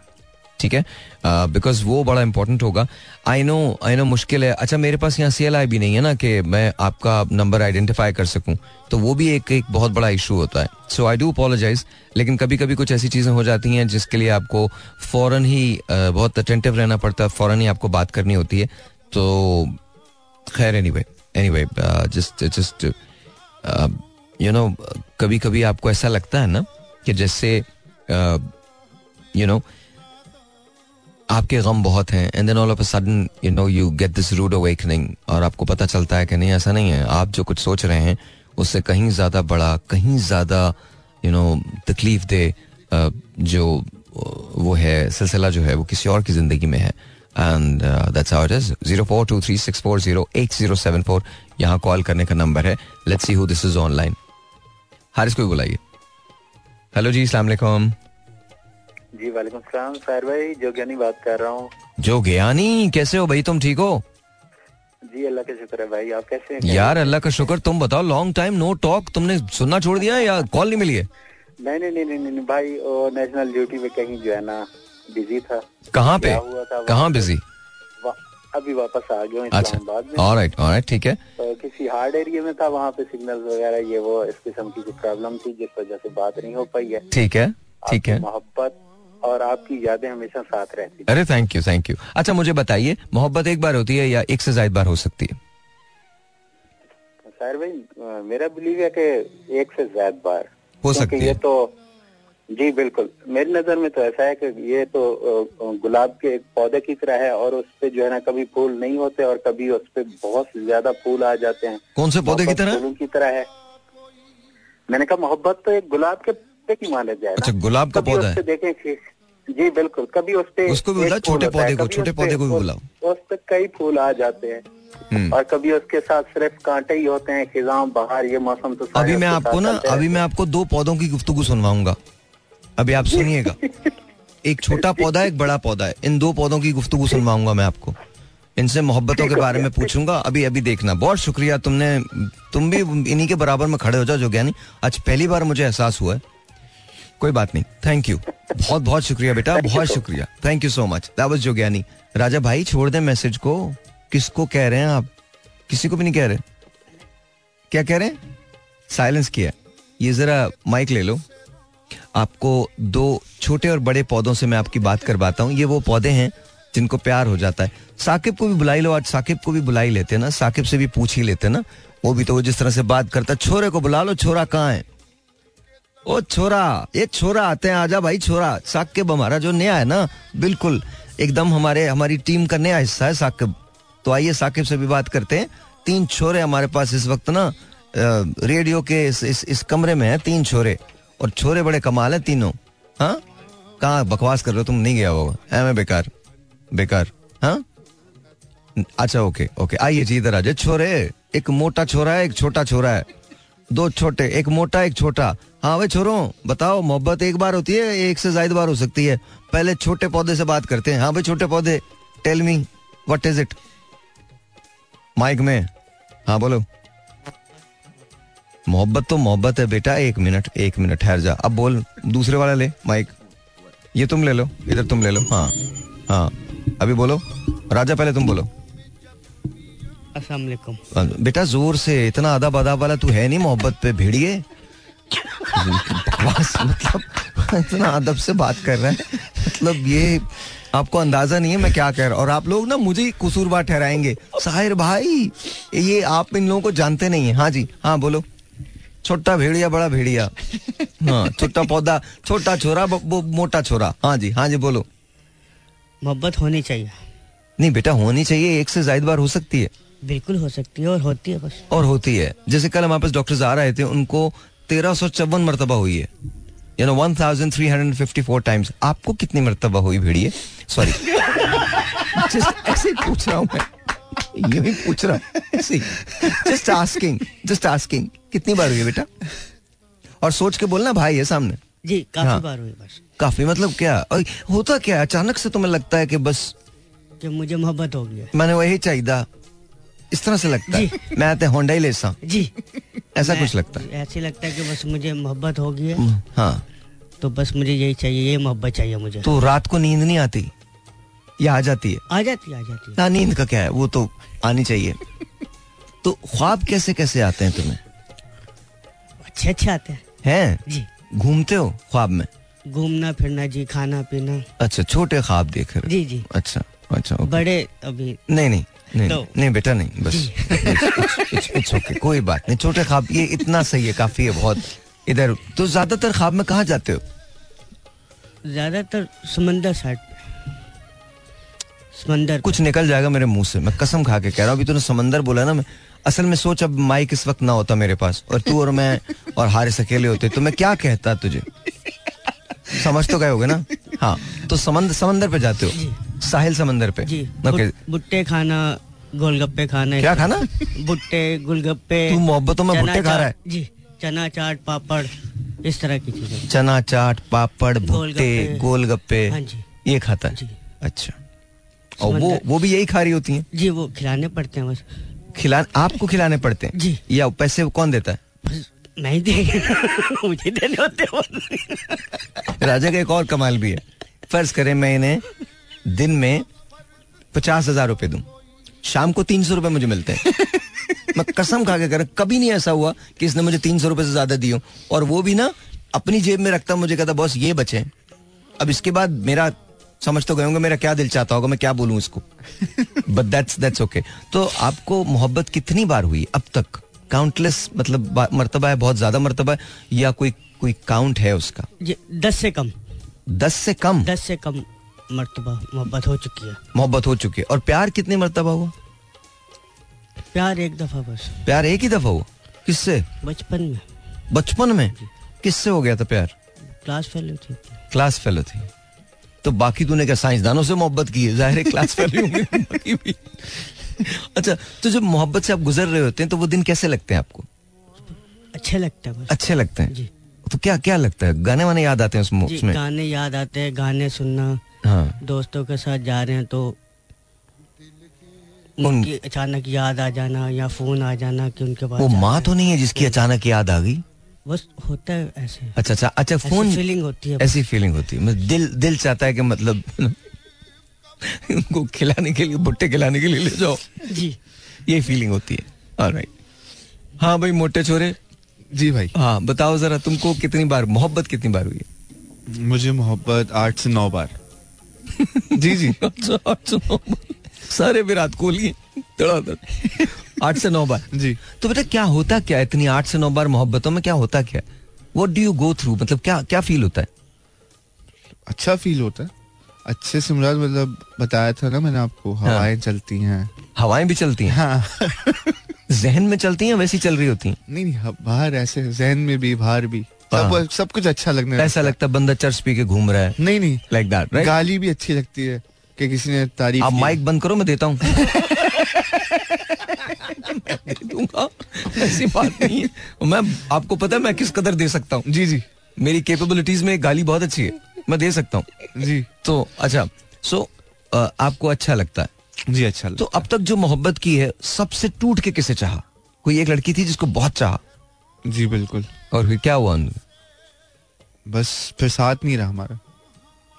ठीक है? बिकॉज़ वो बड़ा इंपॉर्टेंट होगा। आई नो आई नो मुश्किल है। अच्छा मेरे पास यहाँ सी भी नहीं है ना कि मैं आपका नंबर आइडेंटिफाई कर सकूँ। तो वो भी एक एक बहुत बड़ा इशू होता है। सो आई डू अपोलोजाइज लेकिन कभी कभी कुछ ऐसी चीज़ें हो जाती हैं जिसके लिए आपको फ़ौरन ही uh, बहुत अटेंटिव रहना पड़ता है। फ़ौरन ही आपको बात करनी होती है। तो खैर anyway anyway just just you know कभी कभी आपको ऐसा लगता है ना कि जैसे यू uh, नो आपके गम बहुत हैं and then all of a sudden you know you get this rude awakening और आपको पता चलता है कि नहीं, ऐसा नहीं है। आप जो कुछ सोच रहे हैं, उससे कहीं ज़्यादा बड़ा, कहीं ज़्यादा यू नो तकलीफ़ दे जो, वो है, सिलसिला जो है, वो किसी और की ज़िंदगी में है। And that's it is zero four two three six four zero eight zero seven four, यहाँ कॉल करने का नंबर है। Let's see who this is online Haris को बुलाइए। हेलो जी वालेकुम। जी वालेकुम सलाम साहिर भाई जोगियानी बात कर रहा हूँ। जो ज्ञानी कैसे हो भाई तुम ठीक हो? जी अल्लाह का शुक्र है भाई आप कैसे हैं? यार अल्लाह का शुक्र तुम बताओ लॉन्ग टाइम नो टॉक तुमने सुनना छोड़ दिया या कॉल नहीं मिली है? नहीं नहीं नहीं नहीं भाई वो नेशनल ड्यूटी पे कहीं जो है ना बिज़ी था। कहाँ पे? कहाँ बिज़ी अभी वापस आ गया हूँ अच्छा इस्लामाबाद में। ऑलराइट ऑलराइट ठीक है। तो किसी हार्ड एरिया में था वहाँ पे सिग्नल वगैरह ये वो इस किस्म की प्रॉब्लम थी जिस वजह से बात नहीं हो पाई है। ठीक है ठीक है। मोहब्बत और आपकी यादें हमेशा साथ रहती अरे थैंक यू थैंक यू अच्छा मुझे बताइए मोहब्बत एक बार होती है या एक से ज़्यादा बार हो सकती है? साहिर भाई मेरा बिलीव है कि एक से ज़्यादा बार। हो सकती ये है। तो जी बिल्कुल। मेरी नज़र में तो ऐसा है कि ये तो गुलाब के एक पौधे की तरह है और उस पे जो है ना कभी फूल नहीं होते और कभी उस पे बहुत ज़्यादा फूल आ जाते हैं। कौन से पौधे की तरह? फूलों की तरह है। मैंने कहा मोहब्बत तो एक गुलाब के पौधे की माना जाए अच्छा, गुलाब का पौधा है। देखें जी बिल्कुल। कभी उस पे उसको भी बुलाओ, छोटे पौधे को, छोटे पौधे को भी बुलाओ। उस पे कई फूल आ जाते हैं। हम्म। और कभी उसके साथ सिर्फ़ कांटे ही होते हैं खिजाम बहार ये मौसम तो अभी मैं आपको ना अभी मैं आपको दो पौधों की गुफ्तगू सुनवाऊँगा। अभी आप सुनिएगा। एक छोटा पौधा एक बड़ा पौधा है। इन दो पौधों की गुफ्तगू सुनवाऊँगा मैं आपको। इनसे मोहब्बतों के बारे में पूछूँगा। अभी अभी देखना। बहुत शुक्रिया तुमने तुम भी इन्हीं के बराबर में खड़े हो जाओ जो ज्ञानी। आज पहली बार मुझे एहसास हुआ है। कोई बात नहीं। थैंक यू बहुत बहुत शुक्रिया बेटा बहुत शुक्रिया। Thank you so much that was जो ज्ञानी राजा भाई छोड़ दे मैसेज को। किसको कह रहे हैं आप? किसी को भी नहीं कह रहे। क्या कह रहे हैं? साइलेंस किया। ये जरा माइक ले लो। आपको दो छोटे और बड़े पौधों से मैं आपकी बात करवाता हूँ। ये वो पौधे हैं जिनको प्यार हो जाता है। साकिब को भी बुलाई लो आज। साकिब को भी बुलाई लेते ना। साकिब से भी पूछ ही लेते ना। वो भी तो वो जिस तरह से बात करता छोरे को बुला लो छोरा कहाँ है? ओ छोरा ये छोरा आते हैं आजा भाई छोरा। साकिब हमारा जो नया है ना बिल्कुल एकदम हमारे हमारी टीम का नया हिस्सा है साकिब। तो आइए साकिब से भी बात करते हैं। तीन छोरे हमारे पास इस वक्त ना रेडियो के इस, इस, इस कमरे में है तीन छोरे। और छोरे बड़े कमाल है तीनों। हाँ? कहाँ बकवास कर रहे हो तुम? नहीं गया होगा। मैं बेकार। बेकार। हाँ? अच्छा ओके ओके। आइए जी इधर आ छोरे एक मोटा छोरा है एक छोटा छोरा है। दो छोटे, एक मोटा, एक छोटा। हाँ भाई छोरो बताओ, मोहब्बत एक बार होती है, एक से ज़्यादा बार हो सकती है। पहले छोटे पौधे से बात करते हैं। हाँ भाई, छोटे पौधे। Tell me what is it mic में। हाँ बोलो। मोहब्बत तो मोहब्बत है, बेटा। एक मिनट एक मिनट, ठहर जा। अब बोल, दूसरे वाला ले माइक ये तुम ले लो, इधर तुम ले लो। हाँ हाँ। अभी बोलो। राजा, पहले तुम बोलो। अस्सलाम बेटा ज़ोर से इतना अदब अदब वाला तू है नहीं मोहब्बत पे भिड़िए। मतलब इतना अदब से बात कर रहा है। मतलब ये आपको अंदाज़ा नहीं है मैं क्या कह रहा हूँ। और आप लोग ना मुझे ही कसूरवार ठहराएँगे। साहिर भाई ये आप इन लोगों को जानते नहीं है। हाँ जी हाँ बोलो। छोटा भेड़िया बड़ा भेड़िया। हाँ छोटा पौधा छोटा छोरा वो मोटा छोरा। हाँ जी हाँ जी बोलो। मोहब्बत होनी चाहिए। नहीं बेटा होनी चाहिए एक से ज़्यादा बार हो सकती है। बिल्कुल हो सकती है और होती है बस। और होती है। जैसे कल हमारे पास डॉक्टर्स आ रहे थे उनको तेरह सौ चौवन मरतबा हुई है। You know one thousand three hundred fifty four times आपको कितनी मरतबा हुई भेड़िए सॉरी ऐसे पूछ रहा हूँ मैं। यूँ ही पूछ रहा हूँ। जस्ट आस्किंग जस्ट आस्किंग कितनी बार हुई है बेटा? और सोच के बोलना भाई है सामने। जी काफ़ी हाँ। बार हुई बस। काफ़ी मतलब क्या? और होता क्या अचानक से तुम्हें लगता है कि बस कि मुझे मोहब्बत हो गई मैंने वही चाहिए इस तरह से लगता है। मैं आते होंडा ही। लेसा जी। ऐसा कुछ लगता है। ऐसे लगता है कि बस मुझे मोहब्बत हो गई है। हाँ तो बस मुझे यही चाहिए ये मोहब्बत चाहिए मुझे। तो रात को नींद नहीं आती? या आ जाती है? आ जाती आ जाती है। ना नींद का क्या है? वो तो आनी चाहिए। तो ख्वाब कैसे कैसे आते हैं तुम्हें? अच्छे अच्छे आते हैं। हैं? जी। घूमते हो ख्वाब में? घूमना फिरना जी खाना पीना। अच्छा छोटे ख्वाब देख रहे जी जी। अच्छा अच्छा बड़े अभी नहीं नहीं नहीं नहीं बेटा नहीं बस। इट्स ओके कोई बात नहीं छोटे ख्वाब ये इतना सही है काफ़ी है बहुत। इधर तो ज़्यादातर ख्वाब में कहाँ जाते हो? ज़्यादातर समंदर साइड समंदर कुछ निकल जाएगा मेरे मुँह से मैं कसम खा के कह रहा हूँ अभी तूने समंदर बोला ना मैं असल में सोच अब माइक इस वक्त ना होता मेरे पास और तू और मैं और हारिस अकेले होते तो मैं क्या कहता तुझे? समझ तो गए होगे ना? हाँ तो समंदर समंदर पे जाते हो? साहिल समंदर पे? जी ओके भुट- भुट्टे खाना गोलगप्पे खाना क्या खाना? भुट्टे गोलगप्पे तू मोहब्बतों में भुट्टे खा रहा है? जी चना चाट पापड़ इस तरह की चीज़ें। चना चाट पापड़ भुट्टे गोलगप्पे। हाँ जी। ये खाता है? जी। अच्छा। और वो वो भी यही खा रही होती हैं? जी वो खिलाने पड़ते हैं बस। खिला आपको खिलाने पड़ते हैं? जी। या पैसे कौन देता है? नहीं देंगे मुझे देने होते राजा का एक और कमाल भी है। फ़र्ज़ करें मैं इन्हें दिन में पचास हज़ार रुपए दूँ। शाम को तीन सौ रुपए मुझे मिलते हैं। मैं कसम खा के कर कभी नहीं ऐसा हुआ कि इसने मुझे तीन सौ रुपए से ज़्यादा दियो और वो भी ना अपनी जेब में रखता मुझे कहता बॉस ये बचे अब इसके बाद मेरा समझ तो गए होंगे मेरा क्या दिल चाहता होगा मैं क्या बोलूँ इसको? बट दैट्स दैट्स ओके तो आपको मोहब्बत कितनी बार हुई अब तक? काउंटलेस मतलब मरतबा है बहुत ज़्यादा मरतबा है या कोई कोई काउंट है उसका? दस से कम। दस से कम? दस से कम। मर्तबा मोहब्बत हो चुकी है। मोहब्बत हो चुकी है। और प्यार कितने मरतबा हुआ? प्यार एक दफ़ा बस। प्यार एक ही दफ़ा हुआ? किससे? बचपन में। बचपन में? किससे हो गया था प्यार? क्लास फेलो थी। क्लास फेलो थी। तो बाकी तूने क्या साइंसदानों से मोहब्बत की है? ज़ाहिर क्लास फेलो अच्छा तो जब मोहब्बत से आप गुजर रहे होते हैं तो वो दिन कैसे लगते हैं आपको? अच्छे लगता है अच्छे लगते हैं? जी। तो क्या क्या लगता है? गाने वाने याद आते हैं उसमें? गाने याद आते हैं गाने सुनना। हाँ। दोस्तों के साथ जा रहे हैं तो उनकी अचानक याद आ जाना या फ़ोन आ जाना कि उनके पास वो माँ तो नहीं है जिसकी अचानक याद आ गई? बस होता है ऐसे। अच्छा अच्छा अच्छा फ़ोन फीलिंग होती है ऐसी फीलिंग होती है। मतलब दिल दिल चाहता है कि मतलब उनको खिलाने के लिए भुट्टे खिलाने के लिए ले जाओ। जी। ये फीलिंग होती है। ऑलराइट हाँ भाई मोटे छोरे जी भाई। हाँ बताओ जरा तुमको कितनी बार मोहब्बत कितनी बार हुई है? मुझे मोहब्बत आठ से नौ बार। जी जी। आठ से नौ सारे विराट कोहली हैं, धड़ाधड़ आठ से नौ बार। जी। तो बेटा क्या होता क्या इतनी आठ से नौ बार मोहब्बतों में? क्या होता क्या what do you go through मतलब क्या क्या फील होता है? अच्छा फील होता है। अच्छे से मुराद मतलब बताया था ना मैंने आपको हवाएँ हाँ। चलती हैं। हवाएँ भी चलती हैं? हाँ। जहन में चलती हैं वैसी चल रही होती हैं? नहीं नहीं बाहर ऐसे जहन में भी बाहर भी। सब हाँ। सब कुछ अच्छा लगने ऐसा लगता है। बंदा चर्च पी के घूम रहा है। नहीं नहीं। लाइक दैट राइट गाली भी अच्छी लगती है कि किसी ने तारीफ़ आप माइक बंद करो मैं देता हूँ। दूँगा ऐसी बात नहीं है। मैं आपको पता है मैं किस कदर दे सकता हूँ? जी जी। मेरी कैपेबिलिटीज में गाली बहुत अच्छी है। मैं दे सकता हूँ। जी। तो अच्छा। सो आपको अच्छा लगता है? जी अच्छा तो अब तक जो मोहब्बत की है सबसे टूट के किसे चाहा? कोई एक लड़की थी जिसको बहुत चाहा? जी बिल्कुल। और फिर क्या हुआ बस फिर साथ नहीं रहा हमारा।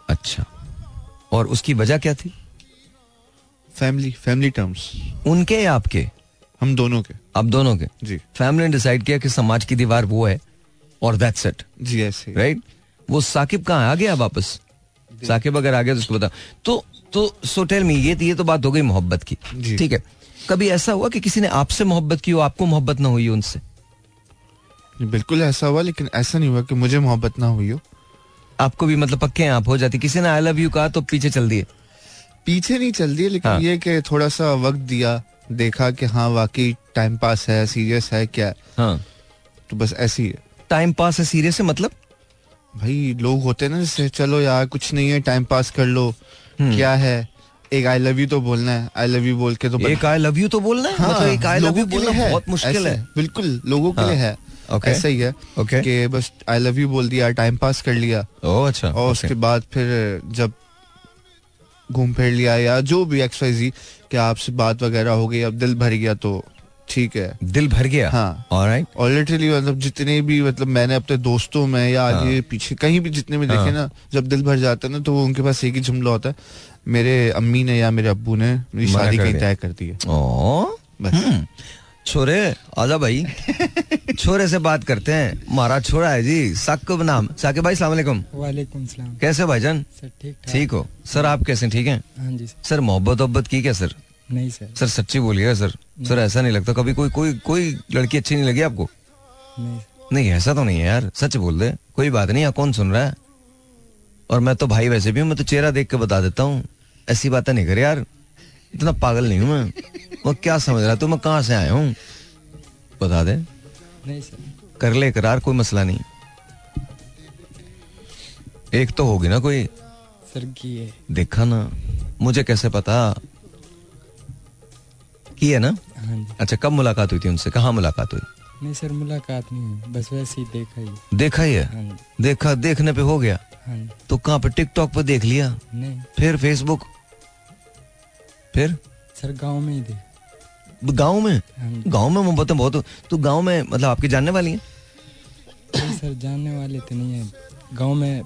अच्छा। और उसकी वजह क्या थी? फैमिली फैमिली टर्म्स उनके या आपके? हम दोनों के। आप दोनों के? जी। फैमिली ने डिसाइड किया कि समाज की दीवार वो है और दैट्स इट जी ऐसे। राइट वो साकिब कहाँ आ गया वापस? साकिब अगर आ गया तो उसको बता। तो तो सो टेल मी ये ये तो बात हो गई मोहब्बत की। ठीक है। कभी ऐसा हुआ कि किसी ने आपसे मोहब्बत की हो आपको मोहब्बत ना हुई उनसे? बिल्कुल ऐसा हुआ लेकिन ऐसा नहीं हुआ कि मुझे मोहब्बत ना हुई हो। आपको भी मतलब पक्के हैं आप हो जाती। किसी ने आई लव यू कहा तो पीछे चल दिए। पीछे नहीं चल दिए लेकिन हाँ। ये कि थोड़ा सा वक्त दिया देखा कि हाँ वाकई टाइम पास है सीरियस है क्या? हाँ। तो बस ऐसे ही टाइम पास है सीरियस है मतलब? भाई लोग होते ना जैसे चलो यार कुछ नहीं है टाइम पास कर लो। क्या है? एक आई लव यू तो बोलना है आई लव यू बोल के तो एक आई लव यू तो बोलना है? हाँ, मतलब एक आई लव यू बोलना बहुत मुश्किल है। बिल्कुल लोगों के हाँ, लिए है। Okay, ऐसा ही है okay. कि बस आई लव यू बोल दिया टाइम पास कर लिया। ओह अच्छा. और उसके बाद फिर जब घूम फिर लिया या जो भी एक्स वाई जी कि आपसे बात वगैरह हो गई अब दिल भर गया तो ठीक है। दिल भर गया? हाँ। ऑलराइट और लिटरली मतलब जितने भी मतलब मैंने अपने दोस्तों में या हाँ। आगे पीछे कहीं भी जितने भी देखे हाँ। ना जब दिल भर जाता है ना तो वो उनके पास एक ही जुमला होता है। मेरे अम्मी ने या मेरे अब्बू ने मेरी शादी कहीं तय कर दी है। ओह बस। हम्म। छोरे आजा भाई। छोरे से बात करते हैं। महाराज छोरा है जी साकिब नाम। साकिब भाई सलाम वालेकुम। सलाम। कैसे भाईजान? सर ठीक ठीक। हो। सर आप कैसे ठीक हैं? हाँ जी सर। मोहब्बत वब्बत की क्या सर? नहीं सर। सर सच्ची बोलिएगा सर। सर ऐसा नहीं लगता। कभी कोई कोई कोई लड़की अच्छी नहीं लगी आपको? नहीं नहीं ऐसा तो नहीं है यार। सच बोल दे। कोई बात नहीं यहाँ कौन सुन रहा है? और मैं तो भाई वैसे भी हूँ मैं तो चेहरा देख के बता देता हूँ। ऐसी बातें नहीं कर यार। इतना पागल नहीं हूँ मैं। वो क्या समझ रहा? तू मैं कहाँ से आया हूँ? बता दे। नहीं सर। कर ले करार कोई मसला नहीं। एक तो होगी ना कोई। सर की है? देखा ना मुझे कैसे पता? की है ना? हाँ अच्छा कब मुलाकात हुई थी उनसे? कहाँ मुलाकात हुई? नहीं सर मुलाकात नहीं हुई। बस वैसे ही देखा ही। देखा ही है? हाँ देखा देखने पे हो गया। हाँ तो कहाँ पे? टिकटॉक पे देख लिया? नहीं। फिर फेसबुक फिर? सर गाँव में ही देख। गाँव में? हाँ गाँव में मोहब्बतें बहुत। तो गाँव में मतलब आपकी जानने वाली हैं? सर जानने वाले तो नहीं है। गाँव में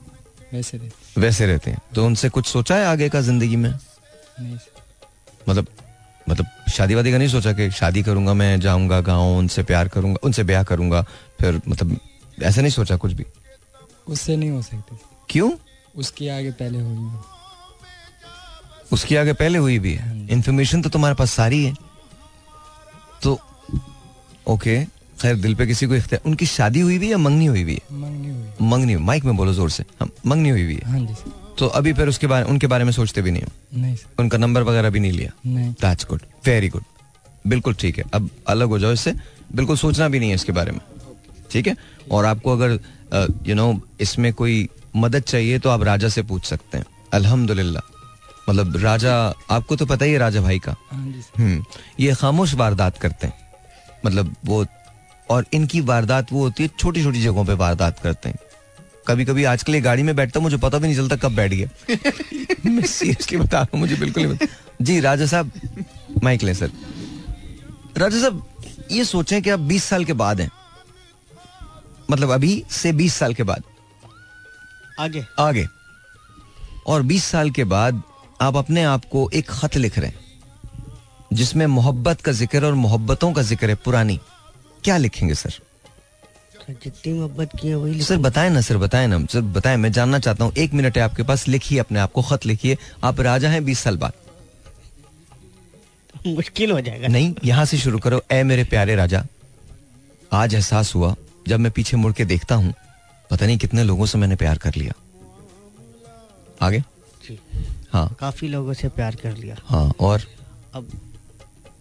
वैसे रहते वैसे रहते हैं। तो उनसे कुछ सोचा है आगे का ज़िंदगी में? नहीं मतलब मतलब शादी वादी का नहीं सोचा कि शादी करूँगा मैं जाऊँगा गाँव उनसे प्यार करूँगा उनसे ब्याह करूँगा फिर मतलब ऐसा नहीं सोचा कुछ भी? उससे नहीं हो सकते। क्यों? उसके आगे पहले हुई है उसकी आगे पहले हुई भी है। इन्फॉर्मेशन तो तुम्हारे पास सारी है। तो ओके खैर दिल पे किसी को इख्तियार उनकी शादी हुई भी या मंगनी हुई भी है? मंगनी हुई। मंगनी माइक में बोलो ज़ोर से। हम मंगनी हुई भी है। हाँ तो अभी फिर उसके बारे उनके बारे में सोचते भी नहीं हो? नहीं उनका नंबर वगैरह भी नहीं लिया? दैट्स गुड वेरी गुड बिल्कुल ठीक है अब अलग हो जाओ इससे। बिल्कुल सोचना भी नहीं है इसके बारे में। ठीक है? और आपको अगर यू नो इसमें कोई मदद चाहिए तो आप राजा से पूछ सकते हैं। अल्हम्दुलिल्लाह। मतलब राजा आपको तो पता ही है राजा भाई का। हाँ हम्म ये खामोश वारदात करते हैं। मतलब वो और इनकी वारदात वो होती है छोटी छोटी जगहों पे वारदात करते हैं। कभी कभी आजकल ये गाड़ी में बैठता हूँ, मुझे पता भी नहीं चलता कब बैठ गया। मैं सीरियसली बता रहा हूँ मुझे बिल्कुल नहीं पता। जी राजा साहब माइक लें सर। राजा साहब ये सोचें कि आप 20 साल के बाद हैं। मतलब अभी से 20 साल के बाद। आगे। आगे। और 20 साल के बाद आप अपने आप को एक खत लिख रहे हैं जिसमें मोहब्बत का ज़िक्र और मोहब्बतों का ज़िक्र है पुरानी। क्या लिखेंगे सर? जितनी मोहब्बत की है वही सर बताएँ ना सर बताएँ ना। सर बताएँ मैं जानना चाहता हूँ एक मिनट है आपके पास लिखिए अपने आप को खत लिखिए। आप राजा हैं बीस साल बाद। मुश्किल हो जाएगा। नहीं यहाँ से शुरू करो। ए मेरे प्यारे राजा आज एहसास हुआ जब मैं पीछे मुड़ के देखता हूँ पता नहीं कितने लोगों से मैंने प्यार कर लिया। आगे? जी। हाँ। काफ़ी लोगों से प्यार कर लिया। हाँ और अब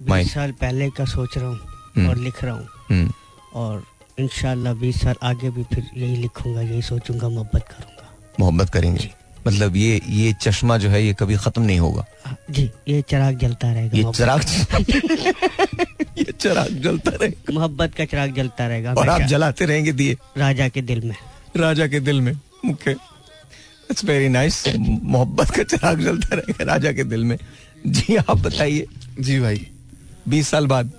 बीस साल पहले का सोच रहा हूँ हम्म। और लिख रहा हूँ। हम्म, और इंशाल्लाह बीस साल आगे भी फिर यही लिखूँगा यही सोचूँगा मोहब्बत करूँगा। मोहब्बत करेंगे। मतलब ये ये चश्मा जो है ये कभी खत्म नहीं होगा। हाँ, जी ये चिराग जलता रहेगा ये चिराग ये चिराग जलता रहेगा। मोहब्बत का चिराग जलता रहेगा और आप जलाते रहेंगे दिए। राजा के दिल में। राजा के दिल में। ओके इट्स वेरी नाइस मोहब्बत का चिराग जलता रहेगा राजा के दिल में। जी आप बताइए। जी भाई। बीस साल बाद।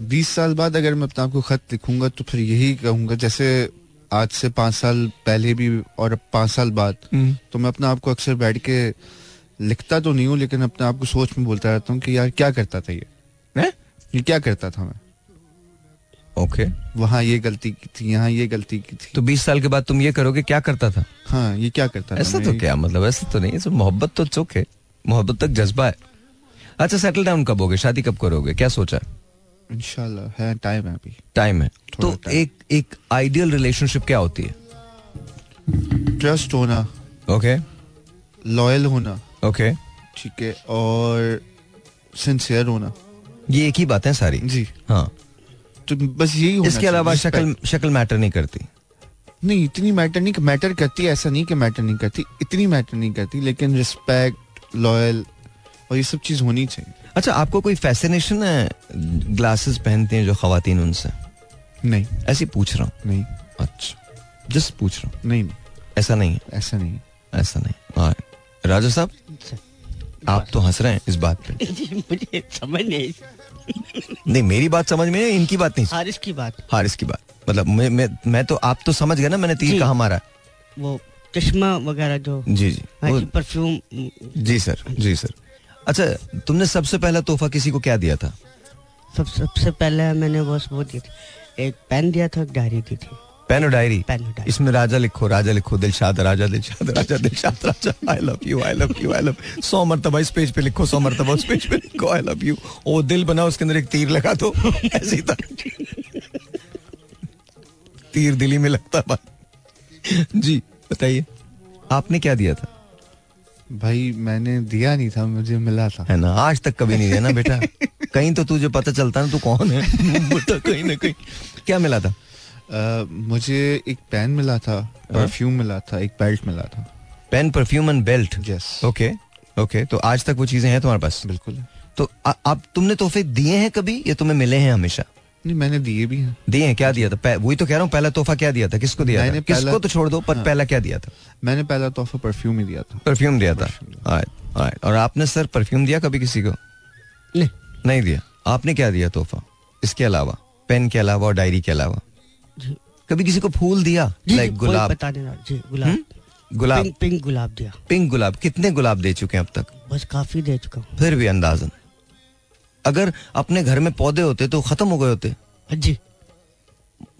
बीस साल बाद अगर मैं अपने आप को खत लिखूँगा तो फिर यही कहूँगा जैसे आज से पाँच साल पहले भी और अब पाँच साल बाद हम्म। तो मैं अपने आप को अक्सर बैठ के लिखता तो नहीं हूँ लेकिन अपने आप को सोच में बोलता रहता हूँ कि यार क्या करता था ये? हैं? ये क्या करता था मैं? ओके वहाँ ये गलती की थी यहाँ ये गलती की थी। तो बीस साल के बाद तुम ये करोगे क्या करता था? हाँ ये क्या करता था ऐसा तो क्या मतलब ऐसा तो नहीं मोहब्बत तो चुक है मोहब्बत तक जज्बा है। अच्छा सेटल डाउन कब होगे? शादी कब करोगे? क्या सोचा? इंशाल्लाह है टाइम है अभी। टाइम है। तो। एक एक आइडियल रिलेशनशिप क्या होती है? ट्रस्ट होना। ओके लॉयल होना। ओके ठीक है और सिंसियर होना। ये एक ही बात है सारी? जी। हाँ। तो बस यही होना इसके अलावा शक्ल शक्ल मैटर नहीं करती। नहीं इतनी मैटर नहीं मैटर करती ऐसा नहीं कि मैटर नहीं करती इतनी मैटर नहीं करती लेकिन रिस्पेक्ट लॉयल और ये सब चीज़ होनी चाहिए। अच्छा आपको कोई फैसिनेशन है ग्लासेस पहनते हैं जो खातन उनसे? नहीं। ऐसे पूछ रहा हूँ। नहीं। अच्छा जस्ट पूछ रहा हूँ। नहीं नहीं। ऐसा नहीं ऐसा नहीं ऐसा नहीं। राजा साहब आप तो हंस रहे हैं इस बात पे। मुझे समझ नहीं नहीं मेरी बात समझ में इनकी बात नहीं। हारिस की बात। हारिस की बात। मतलब मैं मैं मैं तो आप तो समझ गए ना मैंने तीर कहा मारा वो चश्मा वगैरह जो जी जी। जी परफ्यूम जी सर जी सर। अच्छा तुमने सबसे पहला तोहफा किसी को क्या दिया था? सब सबसे पहले मैंने बस वो दी थी। एक पेन दिया था एक डायरी दी थी। पेन और डायरी इसमें राजा लिखो राजा लिखो Dilshad Raja Dilshad Raja Dilshad Raja I love you I love you I love सौ मरतबा इस पेज पे लिखो सौ मरतबा उस पेज पे लिखो आई लव यू वो दिल बना उसके अंदर एक तीर लगा दो। ऐसे ही तीर दिली में लगता भाई जी बताइए। आपने क्या दिया था? भाई मैंने दिया नहीं था मुझे मिला था। है ना? आज तक कभी नहीं दिया ना बेटा। कहीं तो तुझे पता चलता ना तू कौन है? कहीं ना कहीं। क्या मिला था? मुझे एक पेन मिला था परफ्यूम मिला था एक बेल्ट मिला था। Pen perfume and belt? Yes okay okay तो आज तक वो चीज़ें हैं तुम्हारे पास? बिल्कुल। तो आप तुमने तोहफे दिए हैं कभी या तुम्हें मिले हैं हमेशा? नहीं मैंने दिए भी हैं। दिए हैं क्या दिया था? वही तो कह रहा हूँ पहला तोहफा क्या दिया था? किसको दिया था? किसको तो छोड़ दो पर हाँ। पहला क्या दिया था? मैंने पहला तोहफा परफ्यूम ही दिया था। परफ्यूम दिया था? Perfume दिया। Alright, alright. और आपने सर परफ्यूम दिया कभी किसी को? नहीं। नहीं दिया। आपने क्या दिया तोहफा? इसके अलावा पेन के अलावा और डायरी के अलावा? कभी किसी को फूल दिया? लाइक गुलाब। बता देना। जी गुलाब हम्म? गुलाब। पिंक पिंक गुलाब दिया। पिंक गुलाब। कितने गुलाब दे चुके हैं अब तक? बस काफ़ी दे चुका हूँ। फिर भी अंदाजन। अगर अपने घर में पौधे होते तो खत्म हो गए होते। जी।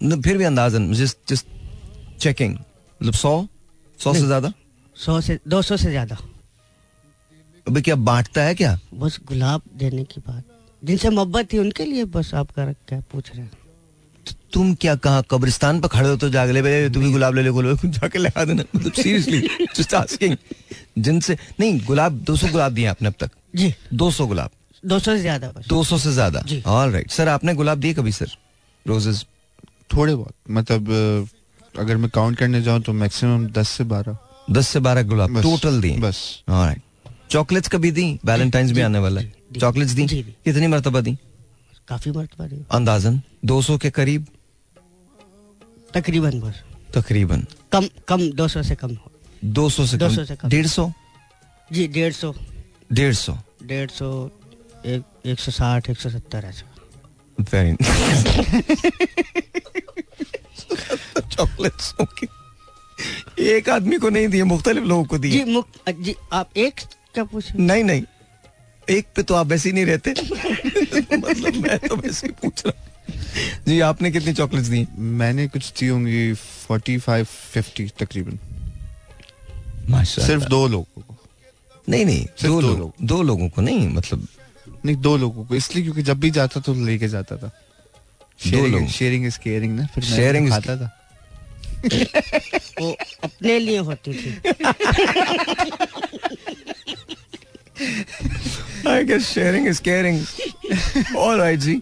न, फिर भी अंदाजन। जस्ट जस्ट चेकिंग मतलब सौ? सौ से ज़्यादा? सौ से दो सौ से ज़्यादा। अभी क्या बांटता है क्या? बस गुलाब देने की बात। जिनसे मोहब्बत थी उनके लिए बस आप कर क्या पूछ रहे हैं। तुम क्या कहा कब्रिस्तान पर खड़े हो तो जागले पे तू भी गुलाब ले ले गुलाब जाके लगा देना। मतलब सीरियसली जस्ट आस्किंग जिनसे नहीं गुलाब 200 गुलाब दिए आपने अब तक। जी। 200 गुलाब। दो सौ से ज़्यादा 200 से ज़्यादा। ऑल राइट सर आपने गुलाब दिए कभी सर रोजेस थोड़े बहुत। मतलब अगर मैं काउंट करने जाऊँ तो मैक्सिमम दस से बारह। 10 से 12 गुलाब। टोटल दिए। बस। ऑलराइट चॉकलेट्स कभी दी? वैलेंटाइंस भी आने वाला है। चॉकलेट्स दी? कितनी मर्तबा दी? काफ़ी मरतबा दी। अंदाजन। 200 के करीब। तकरीबन बस। तकरीबन। कम कम दो सौ से कम हो। 200 से 200 से कम कम। डेढ़ सौ? जी डेढ़ सौ। डेढ़ सौ? डेढ़ सौ एक एक सौ साठ एक सौ सत्तर ऐसा। वेरी चॉकलेट्स ओके एक आदमी को नहीं दिए मुख्तलिफ़ लोगों को जी दिए मुक्त जी आप एक क्या पूछ नहीं नहीं। एक पे तो आप वैसे ही नहीं रहते। मतलब मैं तो वैसे ही पूछ रहा। जी आपने कितनी चॉकलेट्स दी? मैंने कुछ दी होंगी फोर्टी फाइव फिफ्टी तकरीबन सिर्फ़ दो लोगों को। नहीं नहीं सिर्फ़ दो दो लोग लोग। दो लोगों को नहीं मतलब नहीं दो लोगों को। इसलिए क्योंकि जब भी जाता तो लेके जाता था। शेयरिंग इज़ केयरिंग ना फिर is- खाता था। वो अपने लिए होती थी। I guess sharing is caring alright ji.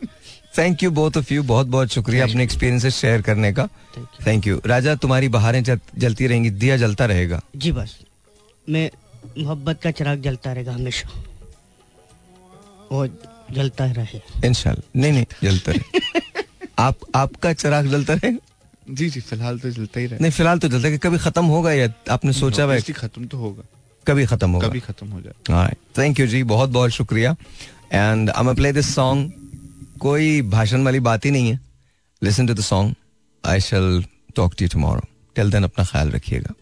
Thank you both of you बहुत बहुत शुक्रिया अपने एक्सपीरियंसेस शेयर करने का. थैंक यू राजा तुम्हारी बहारें जलती रहेंगी दिया जलता रहेगा. जी बस. मैं मोहब्बत का चिराग जलता रहेगा हमेशा. वो जलता रहे. इंशाल्लाह. नहीं नहीं जलता रहे. आप आपका चिराग जलता रहेगा जी जी फ़िलहाल तो चलता ही रहा. नहीं फ़िलहाल तो जलता है कभी खत्म होगा या आपने सोचा हुआ खत्म तो होगा. कभी खत्म होगा. कभी खत्म हो जाए. थैंक यू जी बहुत बहुत शुक्रिया. And I play this song कोई भाषण वाली बात ही नहीं है। Listen to the song I shall talk to tomorrow till then अपना ख्याल रखिएगा।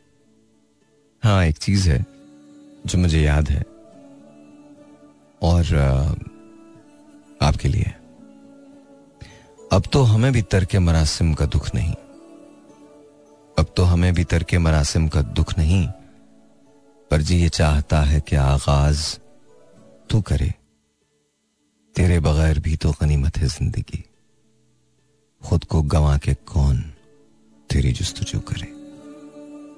हाँ एक चीज़ है जो मुझे याद है। और आपके लिए। अब तो हमें भी तर्क मरासिम का दुख नहीं। अब तो हमें भी तर्क मरासिम का दुख नहीं। पर जी ये चाहता है कि आगाज़ तू करे। तेरे बगैर भी तो गनीमत है ज़िंदगी। खुद को गवा के कौन तेरी जस्तुजू करे?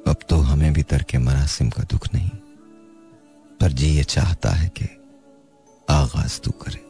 अब तो हमें भी तर के मरासिम का दुख नहीं, पर जी ये चाहता है कि आगाज़ तू करे।